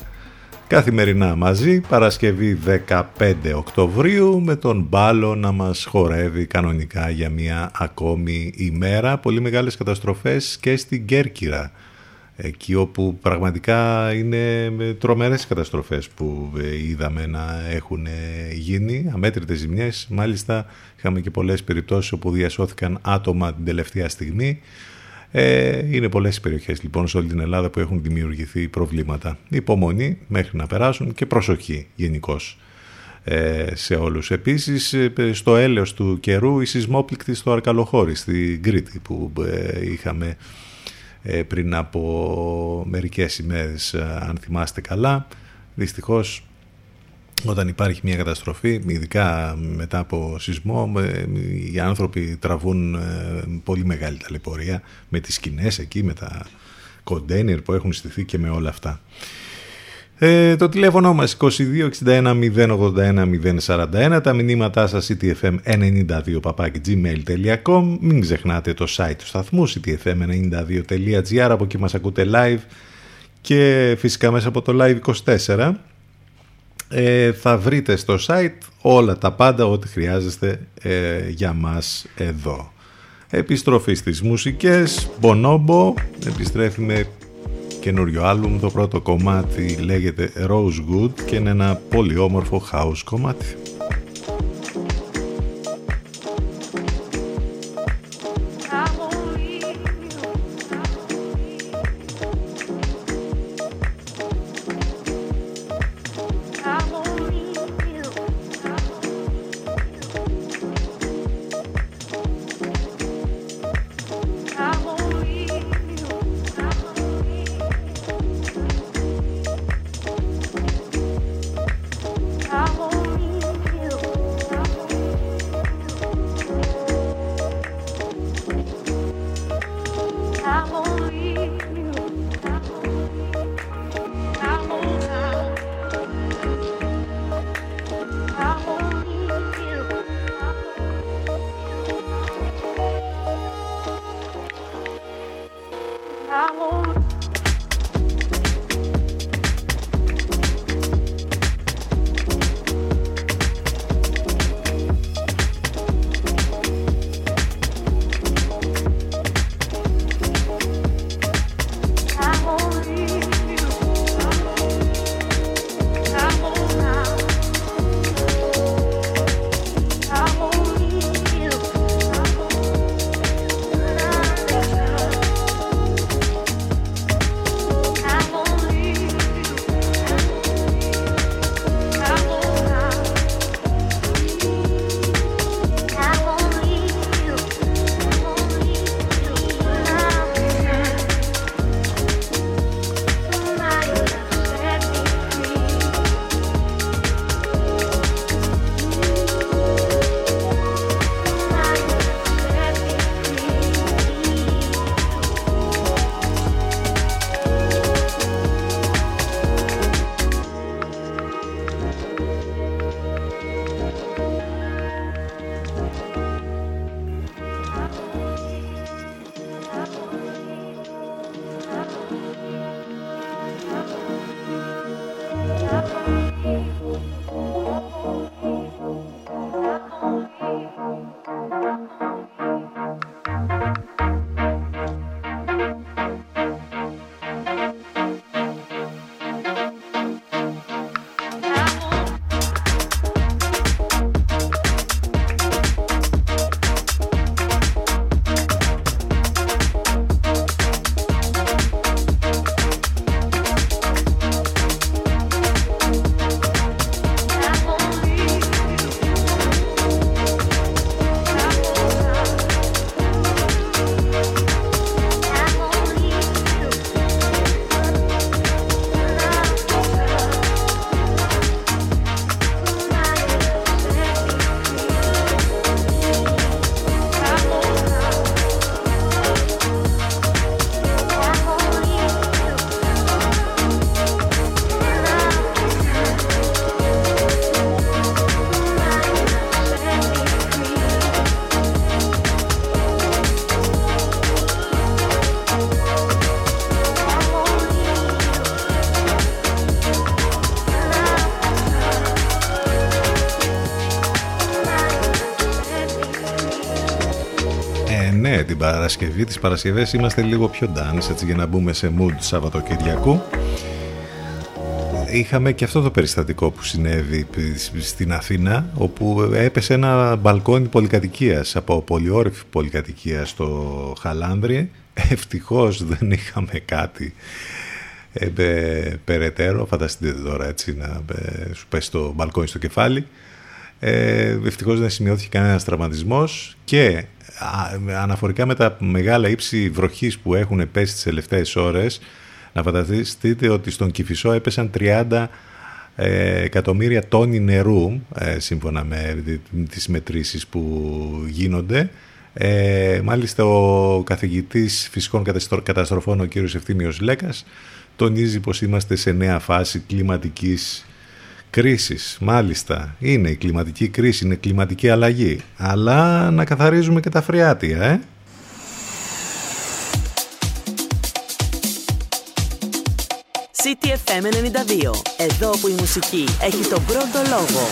καθημερινά μαζί Παρασκευή 15 Οκτωβρίου με τον Μπάλο να μας χορεύει κανονικά για μια ακόμη ημέρα. Πολύ μεγάλες καταστροφές και στην Κέρκυρα εκεί όπου πραγματικά είναι τρομερές καταστροφές που ε, είδαμε να έχουν γίνει, αμέτρητες ζημιές. Μάλιστα είχαμε και πολλές περιπτώσεις όπου διασώθηκαν άτομα την τελευταία στιγμή. Ε, είναι πολλές οι περιοχές λοιπόν σε όλη την Ελλάδα που έχουν δημιουργηθεί προβλήματα. Υπομονή μέχρι να περάσουν και προσοχή γενικώ ε, σε όλους. Επίσης στο έλεος του καιρού η σεισμόπληκτη στο Αρκαλοχώρι στην Κρήτη που είχαμε ε, πριν από μερικές ημέρες ε, αν θυμάστε καλά. Δυστυχώς όταν υπάρχει μια καταστροφή, ειδικά μετά από σεισμό, ε, οι άνθρωποι τραβούν πολύ μεγάλη ταλαιπωρία με τις σκηνές εκεί, με τα κοντέινερ που έχουν στηθεί και με όλα αυτά. Ε, το τηλέφωνο μας 2261 081 041 τα μηνύματά σας ctfm92 gmail.com μην ξεχνάτε το site του σταθμού ctfm92.gr από εκεί μας ακούτε live και φυσικά μέσα από το live 24 ε, θα βρείτε στο site όλα τα πάντα ό,τι χρειάζεστε ε, για μας εδώ. Επιστροφή στις μουσικές, Bonobo, επιστρέφει με καινούριο άλμπουμ. Το πρώτο κομμάτι λέγεται Rose Good και είναι ένα πολύ όμορφο house κομμάτι. Παρασκευή, τις Παρασκευές είμαστε λίγο πιο dance, έτσι για να μπούμε σε mood Σαββατοκυριακού. Είχαμε και αυτό το περιστατικό που συνέβη στην Αθήνα, όπου έπεσε ένα μπαλκόνι πολυκατοικίας από πολυόρυφη πολυκατοικία στο Χαλάνδρι. Ευτυχώς δεν είχαμε κάτι ε, περαιτέρω, φανταστείτε τώρα έτσι να ε, σου πέσει το μπαλκόνι στο κεφάλι. Ε, ευτυχώς δεν σημειώθηκε κανένας τραυματισμός και αναφορικά με τα μεγάλα ύψη βροχής που έχουν πέσει τις τελευταίες ώρες να φανταστείτε ότι στον Κηφισό έπεσαν 30 ε, εκατομμύρια τόνοι νερού ε, σύμφωνα με τις μετρήσεις που γίνονται. Ε, μάλιστα ο καθηγητής φυσικών καταστροφών ο κύριος Ευθύμιος Λέκας τονίζει πως είμαστε σε νέα φάση κλιματικής κρίσης. Μάλιστα, είναι η κλιματική κρίση, είναι κλιματική αλλαγή. Αλλά να καθαρίζουμε και τα φριάτια, ε. CTFM 92. Εδώ που η μουσική έχει τον πρώτο λόγο.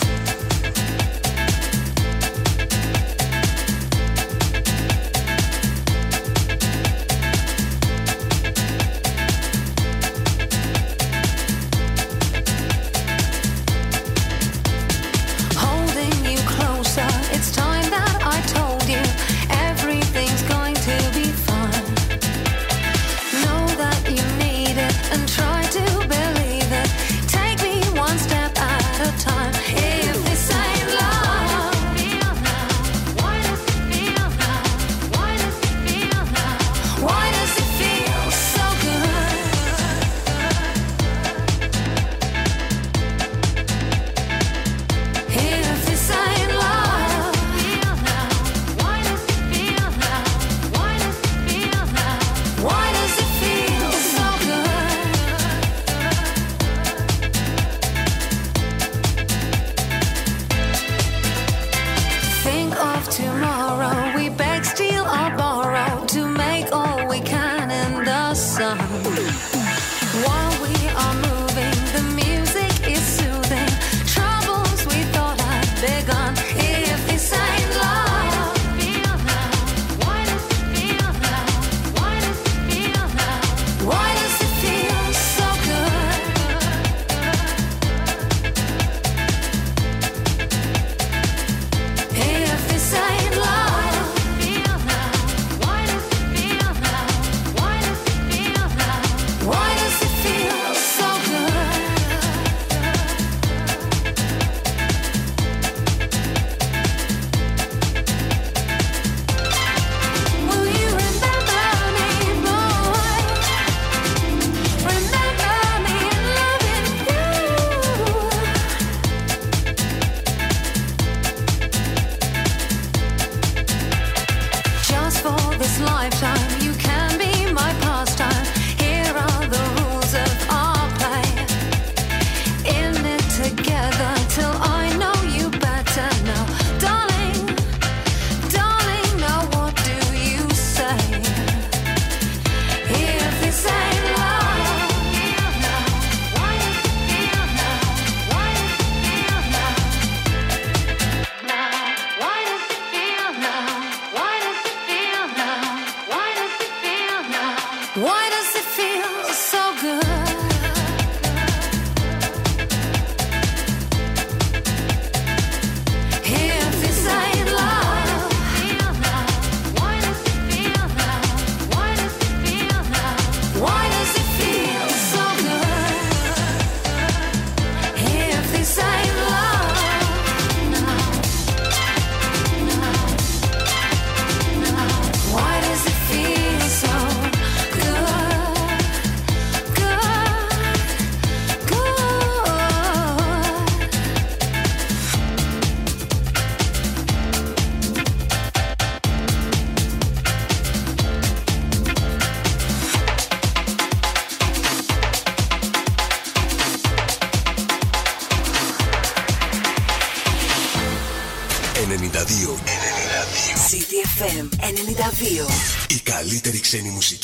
Ξένη μουσική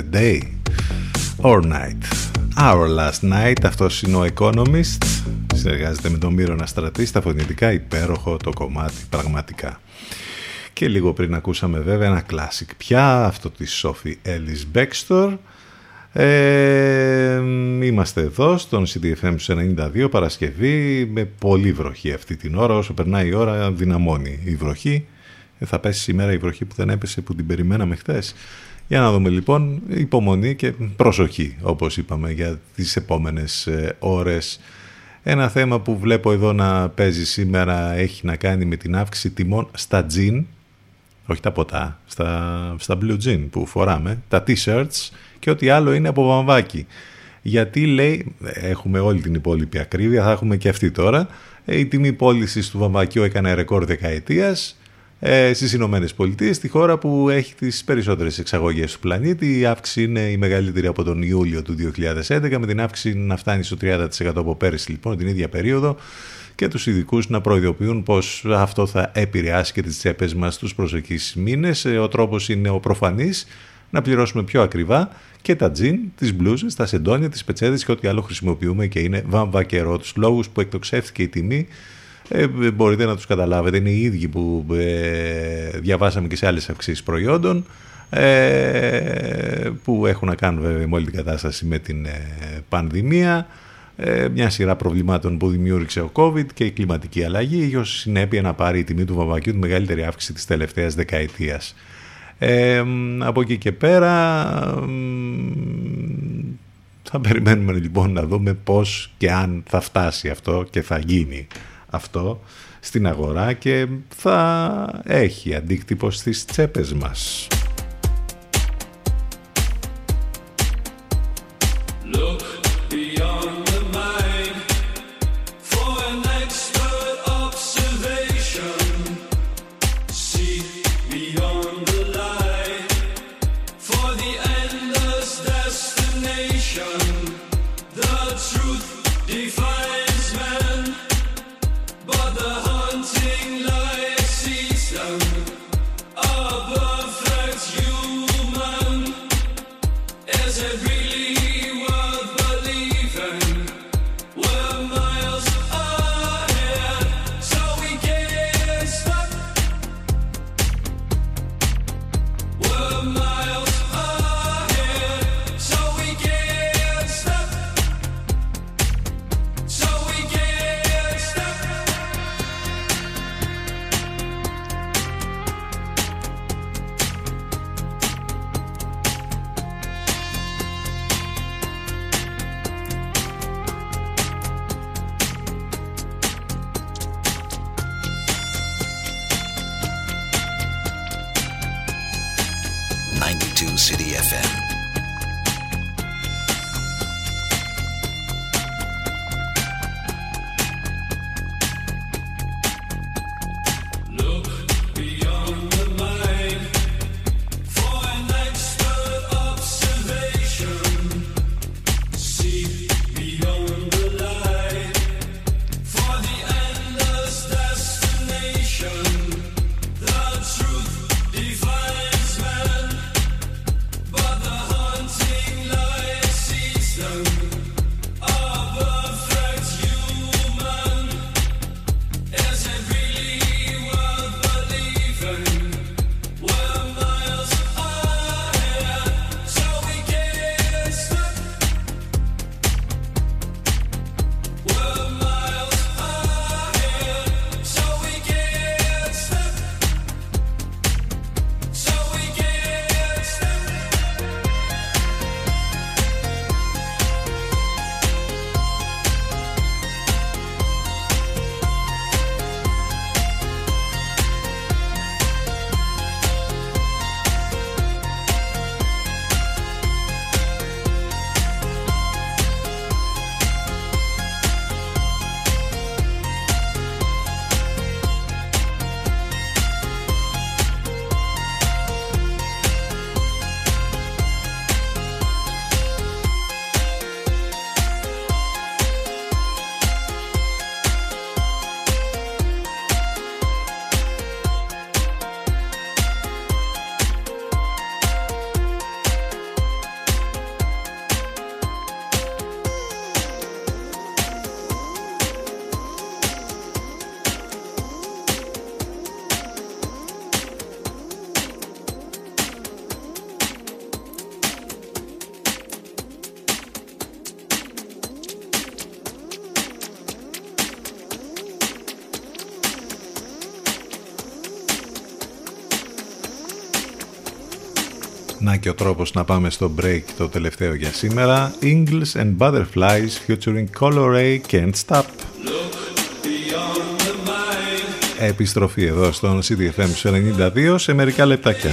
the day or night. Our last night. Αυτός είναι ο Economist. Συνεργάζεται με τον Μύρονα Στρατή στα φωνητικά. Υπέροχο το κομμάτι πραγματικά. Και λίγο πριν ακούσαμε βέβαια ένα classic πια, αυτό της Sophie Ellis Bextor. Ε, είμαστε εδώ στον CDFM 92 Παρασκευή με πολύ βροχή αυτή την ώρα όσο περνάει η ώρα δυναμώνει η βροχή ε, θα πέσει σήμερα η βροχή που δεν έπεσε που την περιμέναμε χθες για να δούμε λοιπόν υπομονή και προσοχή όπως είπαμε για τις επόμενες ε, ώρες. Ένα θέμα που βλέπω εδώ να παίζει σήμερα έχει να κάνει με την αύξηση τιμών στα τζιν όχι τα ποτά, στα, στα blue jean που φοράμε, τα t-shirts και ό,τι άλλο είναι από βαμβάκι. Γιατί λέει, έχουμε όλη την υπόλοιπη ακρίβεια, θα έχουμε και αυτή τώρα, ε, η τιμή πώλησης του βαμβακιού έκανε ρεκόρ δεκαετίας ε, στις Ηνωμένες Πολιτείες, τη χώρα που έχει τις περισσότερες εξαγωγές του πλανήτη. Η αύξηση είναι η μεγαλύτερη από τον Ιούλιο του 2011, με την αύξηση να φτάνει στο 30% από πέρυσι λοιπόν την ίδια περίοδο και τους ειδικούς να προειδοποιούν πως αυτό θα επηρεάσει και τις τσέπες μας τους προσεχείς μήνες. Ε, Ο τρόπος είναι ο προφανής να πληρώσουμε πιο ακριβά και τα τζιν, τις μπλούζες, τα σεντόνια, τις πετσέδες και ό,τι άλλο χρησιμοποιούμε και είναι βαμβακερό. Τους λόγους που εκτοξεύτηκε η τιμή ε, μπορείτε να τους καταλάβετε. Είναι οι ίδιοι που ε, διαβάσαμε και σε άλλες αυξήσεις προϊόντων ε, που έχουν να κάνουν βέβαια με όλη την κατάσταση με την ε, πανδημία ε, μια σειρά προβλημάτων που δημιούργησε ο COVID και η κλιματική αλλαγή είχε ως συνέπεια να πάρει η τιμή του βαμβακιού τη μεγαλύτερη αύξηση της τελευταίας δεκαετίας. Ε, από εκεί και πέρα θα περιμένουμε λοιπόν να δούμε πώς και αν θα φτάσει αυτό και θα γίνει αυτό στην αγορά και θα έχει αντίκτυπο στις τσέπες μας. Look Να και ο τρόπος να πάμε στο break το τελευταίο για σήμερα. Ingles and Butterflies featuring Color Ray Can't Stop. Επιστροφή εδώ στον CDFM 92 σε μερικά λεπτάκια.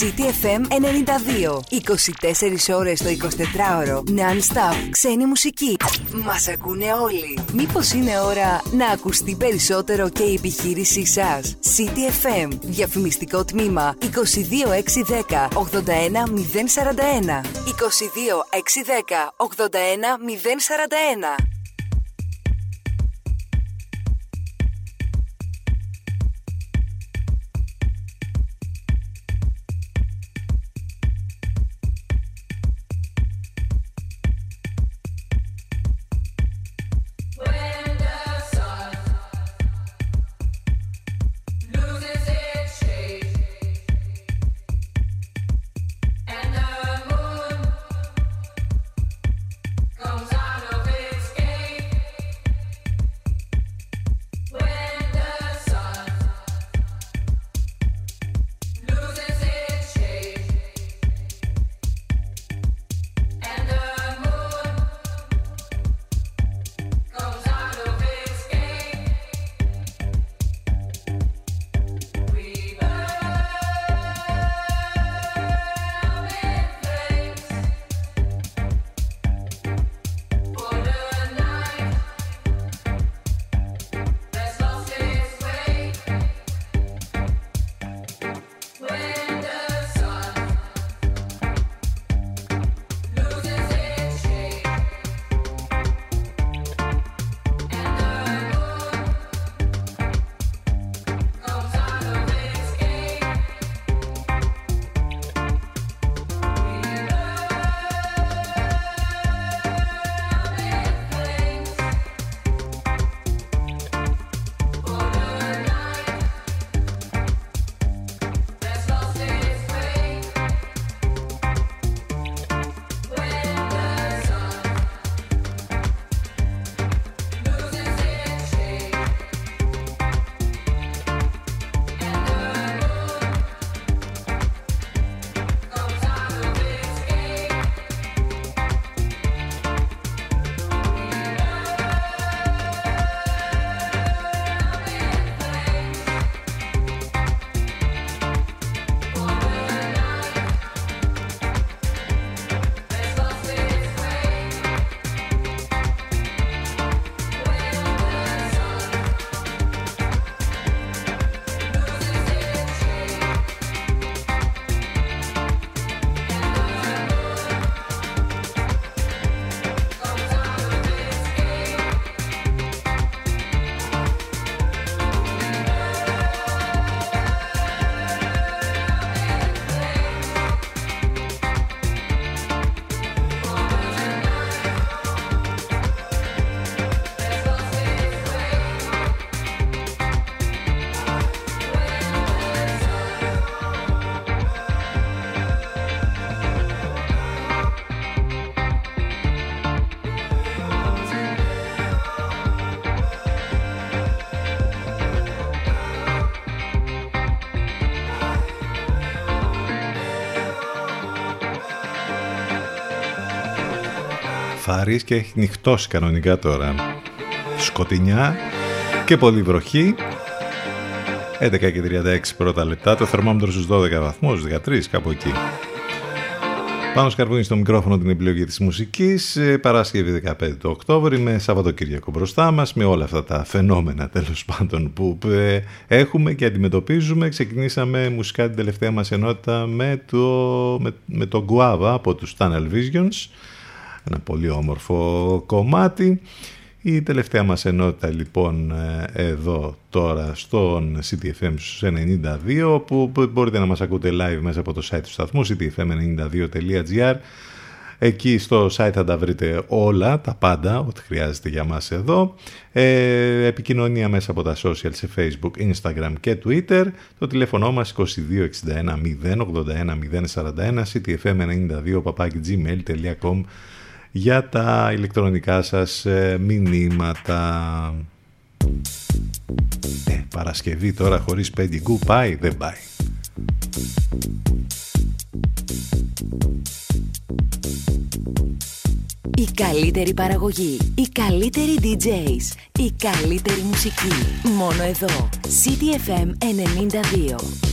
City FM 92. 24 ώρες το 24ωρο. Non-stop. Ξένη μουσική. Μας ακούνε όλοι. Μήπως είναι ώρα να ακουστεί περισσότερο και η επιχείρησή σας; City FM. Διαφημιστικό τμήμα 22610 81041. 22610 81041. Φάρης και έχει νυχτώσει κανονικά τώρα. Σκοτεινιά και πολύ βροχή. 11 και 36 πρώτα λεπτά, το θερμόμετρο στους 12 βαθμούς, 13 κάπου εκεί. Πάνω σκαρβούνι στο μικρόφωνο την επιλογή της μουσικής, ε, Παρασκευή 15 του Οκτώβρη με Σαββατοκύριακο μπροστά μας, με όλα αυτά τα φαινόμενα τέλος πάντων που ε, έχουμε και αντιμετωπίζουμε. Ξεκινήσαμε μουσικά την τελευταία μας ενότητα με το, με, με το Guava από τους Tunnel Visions, ένα πολύ όμορφο κομμάτι. Η τελευταία μας ενότητα λοιπόν ε, εδώ τώρα στον CTFM 92 που μπορείτε να μας ακούτε live μέσα από το site του σταθμού ctfm92.gr Εκεί στο site θα τα βρείτε όλα, τα πάντα, ό,τι χρειάζεται για μας εδώ. Ε, επικοινωνία μέσα από τα social σε Facebook, Instagram και Twitter. Το τηλέφωνο μας 2261 081 041 ctfm92 gmail.com για τα ηλεκτρονικά σας ε, μηνύματα. Ε, Παρασκευή τώρα χωρίς πέντιγκου πάει, δεν πάει. Η καλύτερη παραγωγή, οι καλύτεροι DJs, η καλύτερη μουσική. Μόνο εδώ. CTFM 92.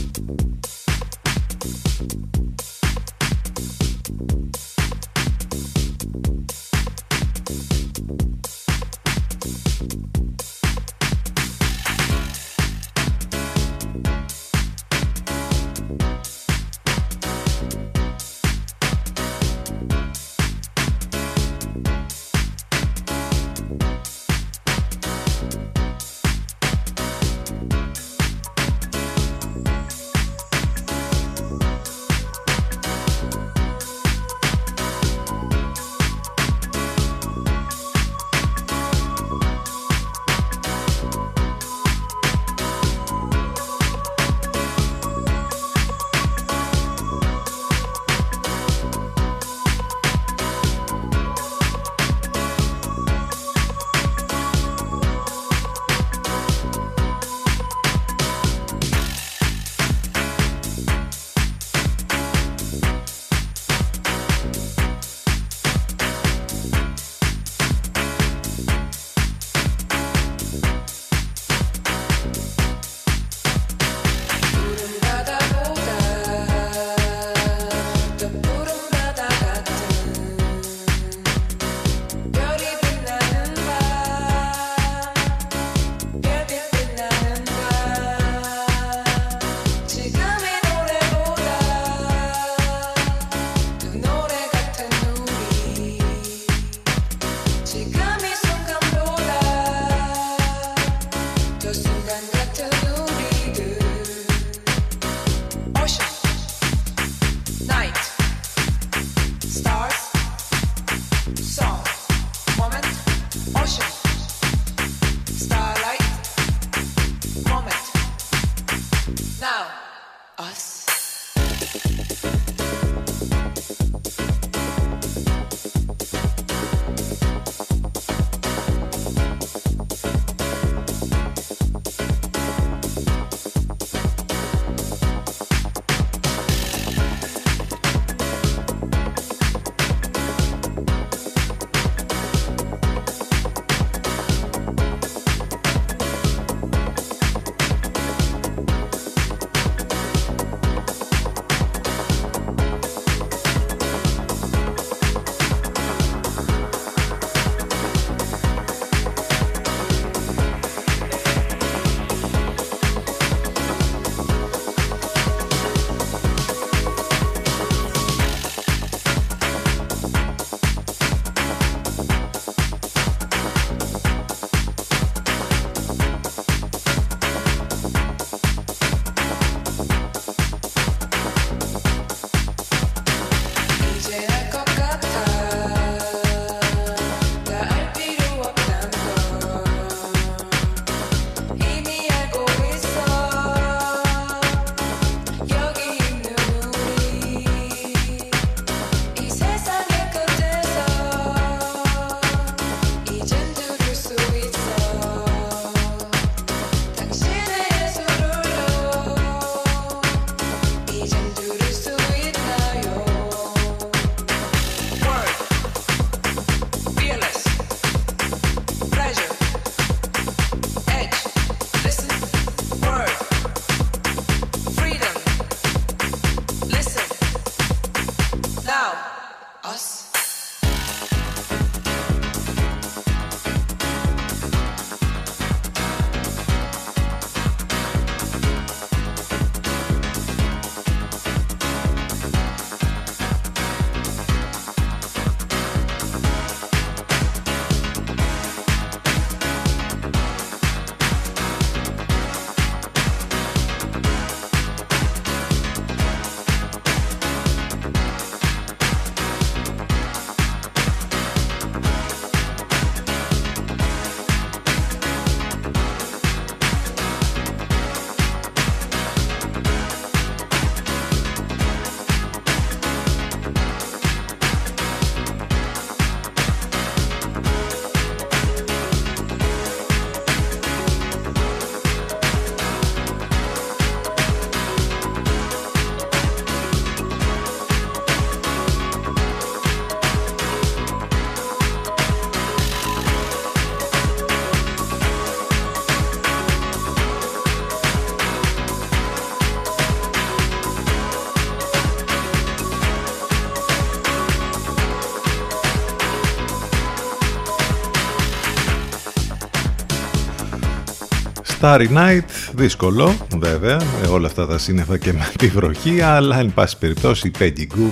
Starry Night, δύσκολο βέβαια, με όλα αυτά τα σύννεφα και με τη βροχή, αλλά εν πάση περιπτώσει η Peggy Goo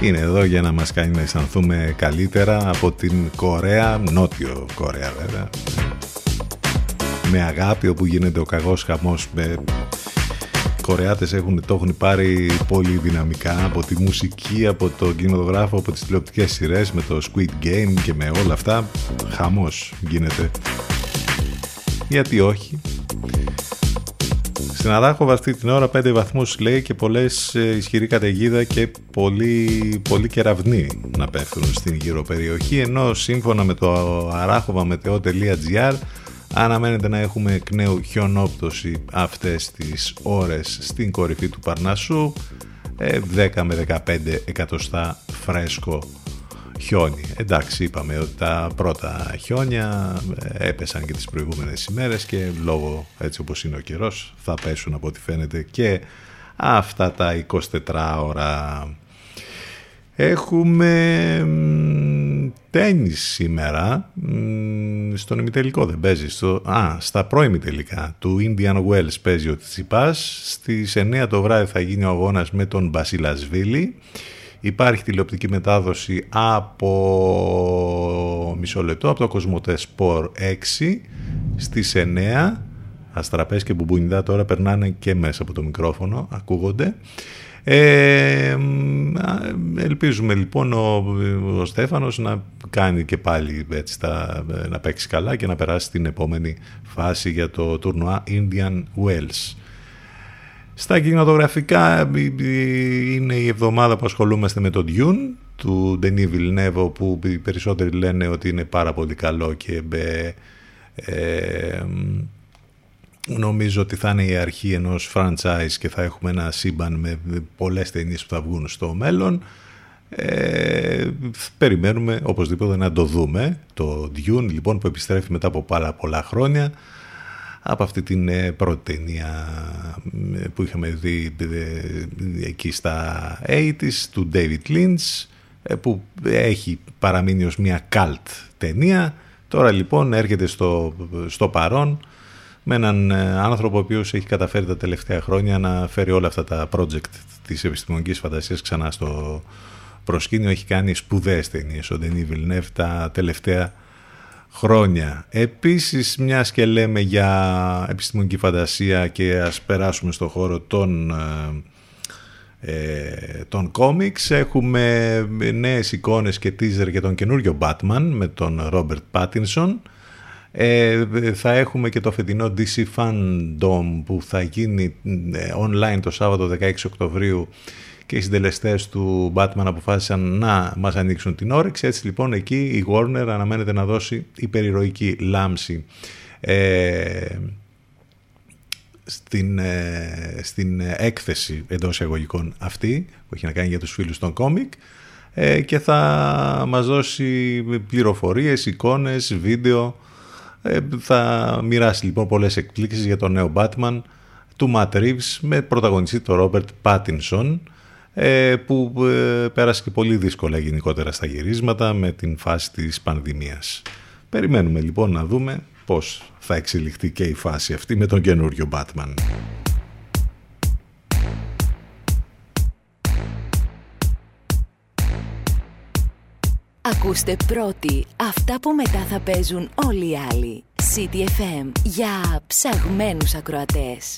είναι εδώ για να μας κάνει να αισθανθούμε καλύτερα από την Κορέα, Νότιο Κορέα βέβαια, με αγάπη όπου γίνεται ο καγός χαμός με Κορεάτες έχουν, το έχουν πάρει πολύ δυναμικά από τη μουσική, από το κινηματογράφο, από τις τηλεοπτικές σειρές με το Squid Game και με όλα αυτά. Χαμός γίνεται. Γιατί όχι στην Αράχοβα αυτή την ώρα 5 βαθμούς λέει και πολλές ε, ισχυρή καταιγίδα και πολύ, πολύ κεραυνοί να πέφτουν στην γύρω περιοχή. Ενώ σύμφωνα με το arachova.meteo.gr αναμένεται να έχουμε εκ νέου χιονόπτωση αυτές τις ώρες στην κορυφή του Παρνασσού. 10 ε, με 15 εκατοστά φρέσκο χιόνι. Εντάξει είπαμε ότι τα πρώτα χιόνια ε, έπεσαν και τις προηγούμενες ημέρες και λόγω έτσι όπως είναι ο καιρός θα πέσουν από ό,τι φαίνεται και αυτά τα 24 ώρα. Έχουμε τένις σήμερα, στον ημιτελικό δεν παίζει, στο, α, στα πρώιμη τελικά του Indian Wells παίζει ο Τσιπάς, στις 9 το βράδυ θα γίνει ο αγώνας με τον Μπασιλασβίλη Υπάρχει τηλεοπτική μετάδοση από μισό λεπτό, από το Κοσμοτέ Sport 6 στις 9. Αστραπές και μπουμπουνιδά τώρα περνάνε και μέσα από το μικρόφωνο, ακούγονται. Ε, ελπίζουμε λοιπόν ο, ο Στέφανος να κάνει και πάλι έτσι τα, να παίξει καλά και να περάσει στην επόμενη φάση για το τουρνουά Indian Wells. Στα κινηματογραφικά είναι η εβδομάδα που ασχολούμαστε με το Dune του Denis Villeneuve που οι περισσότεροι λένε ότι είναι πάρα πολύ καλό και ε, νομίζω ότι θα είναι η αρχή ενός franchise και θα έχουμε ένα σύμπαν με πολλές ταινίες που θα βγουν στο μέλλον. Ε, περιμένουμε οπωσδήποτε να το δούμε το Dune λοιπόν που επιστρέφει μετά από πάρα πολλά χρόνια από αυτή την ε, πρώτη ταινία ε, που είχαμε δει ε, εκεί στα 80's του David Lynch που έχει παραμείνει ως μια cult ταινία. Τώρα λοιπόν έρχεται στο, στο παρόν με έναν άνθρωπο ο οποίος έχει καταφέρει τα τελευταία χρόνια να φέρει όλα αυτά τα project της επιστημονικής φαντασίας ξανά στο προσκήνιο. Έχει κάνει σπουδαίες ταινίες ο Denis Villeneuve τα τελευταία χρόνια. Επίσης, μιας και λέμε για επιστημονική φαντασία και ας περάσουμε στο χώρο των, ε, ε των κόμιξ, έχουμε νέες εικόνες και teaser για τον καινούριο Batman με τον Robert Pattinson. Ε, θα έχουμε και το φετινό DC Fandom που θα γίνει ε, online το Σάββατο 16 Οκτωβρίου και οι συντελεστές του Batman αποφάσισαν να μας ανοίξουν την όρεξη. Έτσι λοιπόν εκεί η Warner αναμένεται να δώσει υπερηρωική λάμψη ε, στην, ε, στην έκθεση εντός εισαγωγικών αυτή που έχει να κάνει για τους φίλους των κόμικ ε, και θα μας δώσει πληροφορίες, εικόνες, βίντεο ε, θα μοιράσει λοιπόν πολλές εκπλήξεις για το νέο Batman του Matt Reeves με πρωταγωνιστή τον Robert Pattinson ε, που ε, πέρασε και πολύ δύσκολα γενικότερα στα γυρίσματα με την φάση της πανδημίας. Περιμένουμε λοιπόν να δούμε πώς θα εξελιχθεί και η φάση αυτή με τον καινούριο Batman. Ακούστε πρώτοι αυτά που μετά θα παίζουν όλοι οι άλλοι. CTFM για ψαγμένους ακροατές.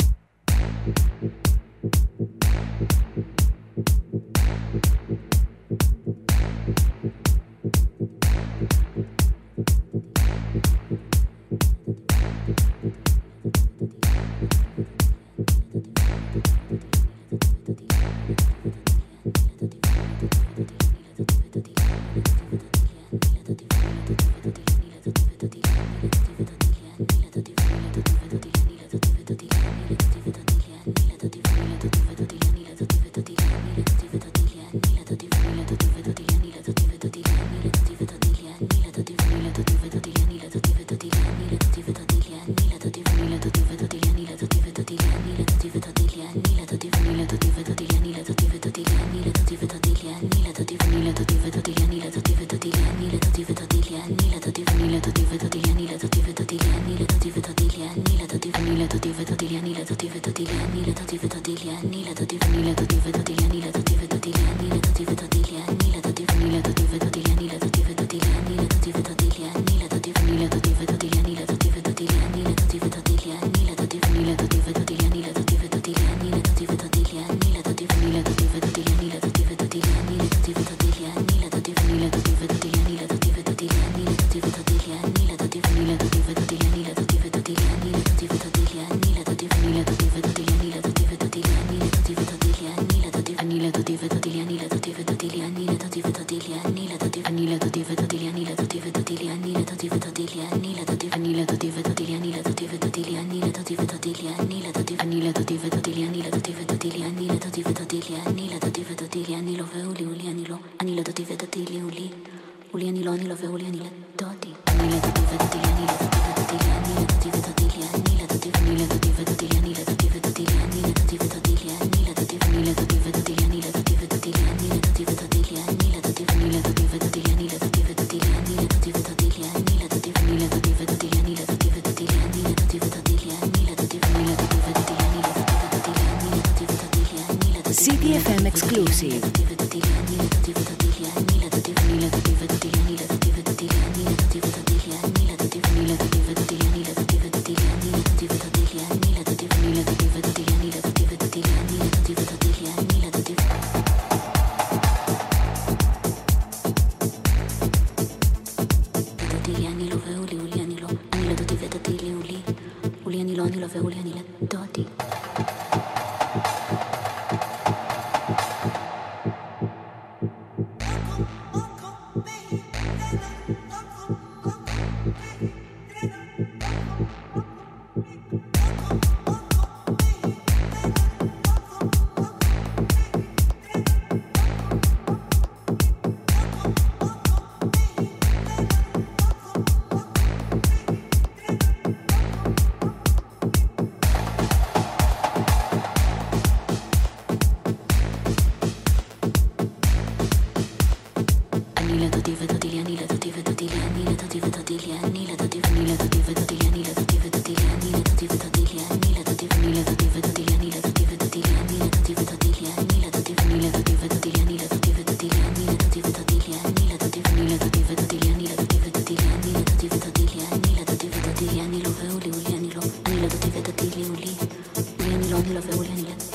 Los de William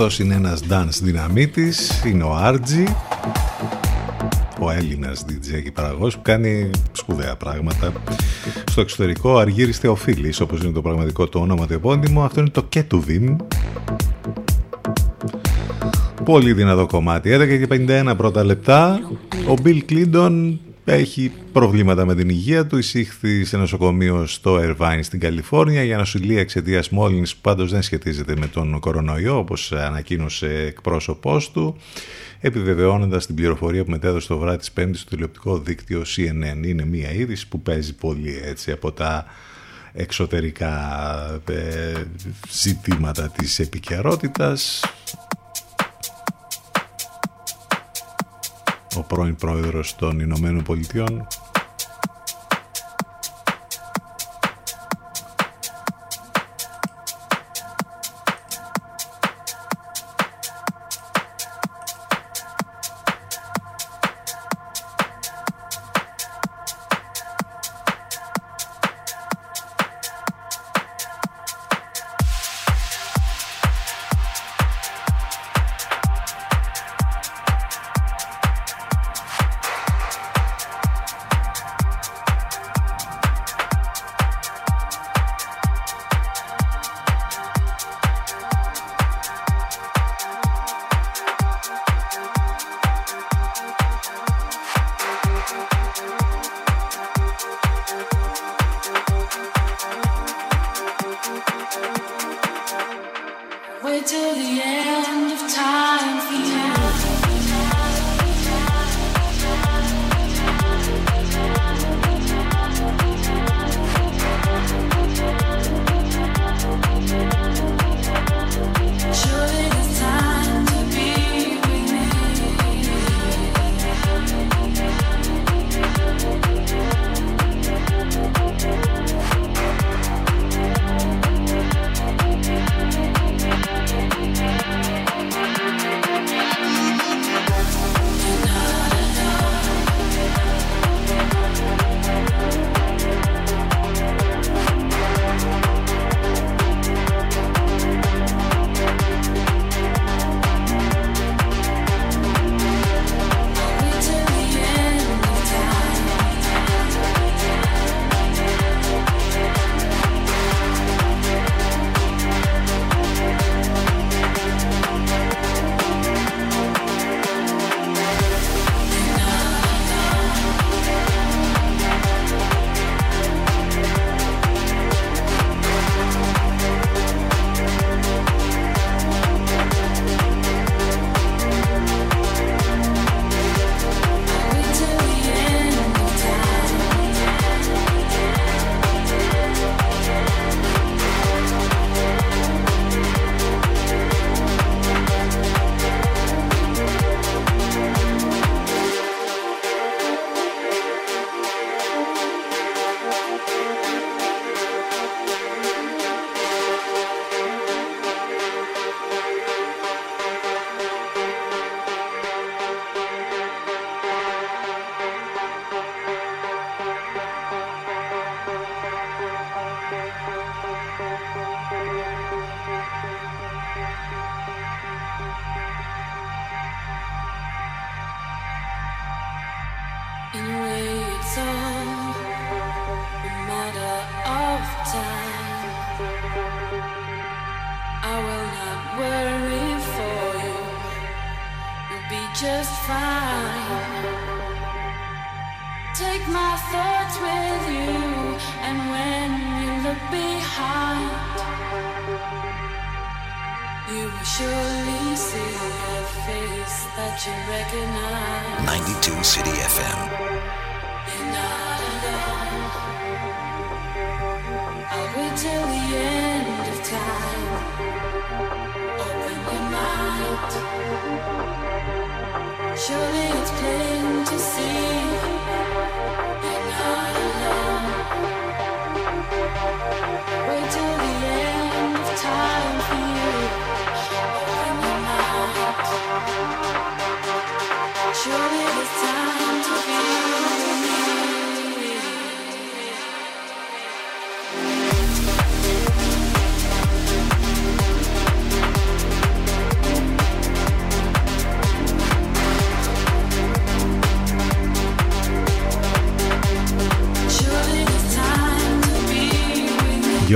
Αυτός είναι ένας dance δυναμίτης, είναι ο Άρτζι, ο Έλληνας DJ και παραγωγός που κάνει σπουδαία πράγματα. Στο εξωτερικό Αργύρης Θεοφίλης όπως είναι το πραγματικό του όνομα το επώνυμο αυτό είναι το Κέτουβιμ πολύ δυνατό κομμάτι 11 και 51 πρώτα λεπτά. Ο Μπιλ Κλίντον έχει προβλήματα με την υγεία του. Εισήχθη σε νοσοκομείο στο Ερβάιν στην Καλιφόρνια για νοσηλεία εξαιτίας μόλυνσης που πάντως δεν σχετίζεται με τον κορονοϊό, όπως ανακοίνωσε εκπρόσωπός του, επιβεβαιώνοντας την πληροφορία που μετέδωσε το βράδυ της Πέμπτης στο τηλεοπτικό δίκτυο CNN. Είναι μία είδηση που παίζει πολύ έτσι από τα εξωτερικά ε, ζητήματα της επικαιρότητας. Ο πρώην πρόεδρος των Ηνωμένων Πολιτειών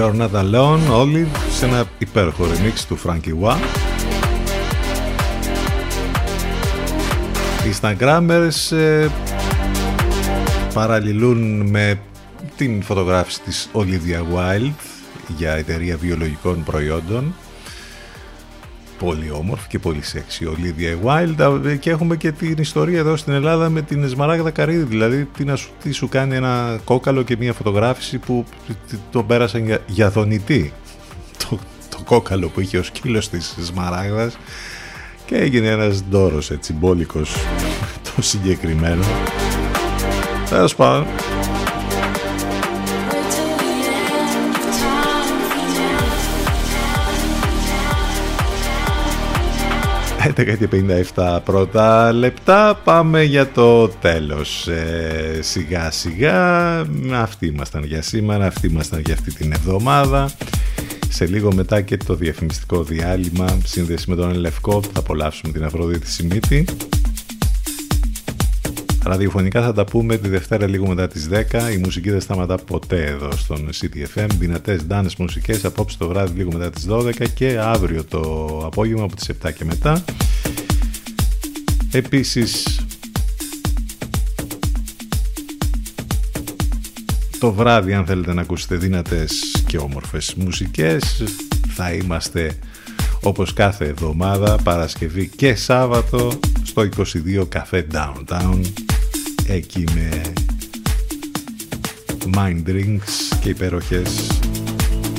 You're Not Alone όλοι σε ένα υπέροχο remix του Frankie Wah. Οι Instagrammers ε, παραλληλούν με την φωτογράφηση της Olivia Wilde για εταιρεία βιολογικών προϊόντων πολύ όμορφη και πολύ σεξι Olivia Wilde και έχουμε και την ιστορία εδώ στην Ελλάδα με την Εσμαράγδα Καρύδη δηλαδή τι, να σου, τι σου κάνει ένα κόκαλο και μια φωτογράφηση που τον πέρασαν για, για δονητή. Το, το κόκαλο που είχε ο σκύλος της Σμαράγδας και έγινε ένας ντόρος έτσι μπόλικος το συγκεκριμένο. Τέλος πάντων 11 και 57 πρώτα λεπτά. Πάμε για το τέλος. Ε, σιγά σιγά. Αυτοί ήμασταν για σήμερα αυτοί ήμασταν για αυτή την εβδομάδα. Σε λίγο μετά και το διαφημιστικό διάλειμμα σύνδεση με τον Λευκό θα απολαύσουμε την Αφροδίτη Σιμίτη Ραδιοφωνικά θα τα πούμε τη Δευτέρα λίγο μετά τις 10. Η μουσική δεν σταματά ποτέ εδώ στον CTFM. Δυνατές dance μουσικές απόψε το βράδυ λίγο μετά τις 12 και αύριο το απόγευμα από τις 7 και μετά. Επίσης το βράδυ αν θέλετε να ακούσετε δυνατές και όμορφες μουσικές θα είμαστε όπως κάθε εβδομάδα Παρασκευή και Σάββατο στο 22 Café Downtown εκεί με mind drinks και υπέροχες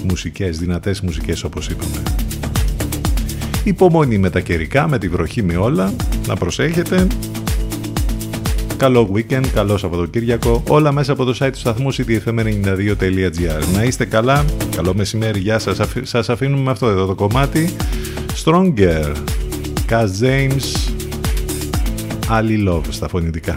μουσικές, δυνατές μουσικές όπως είπαμε. Υπομονή με τα καιρικά, με τη βροχή, με όλα. Να προσέχετε. Καλό weekend, καλό Σαββατοκύριακο. Όλα μέσα από το site του σταθμού ctfm92.gr. Να είστε καλά. Καλό μεσημέρι. Γεια σας. Σας αφήνουμε με αυτό εδώ το κομμάτι. Stronger. Cass James. Ali Love στα φωνητικά.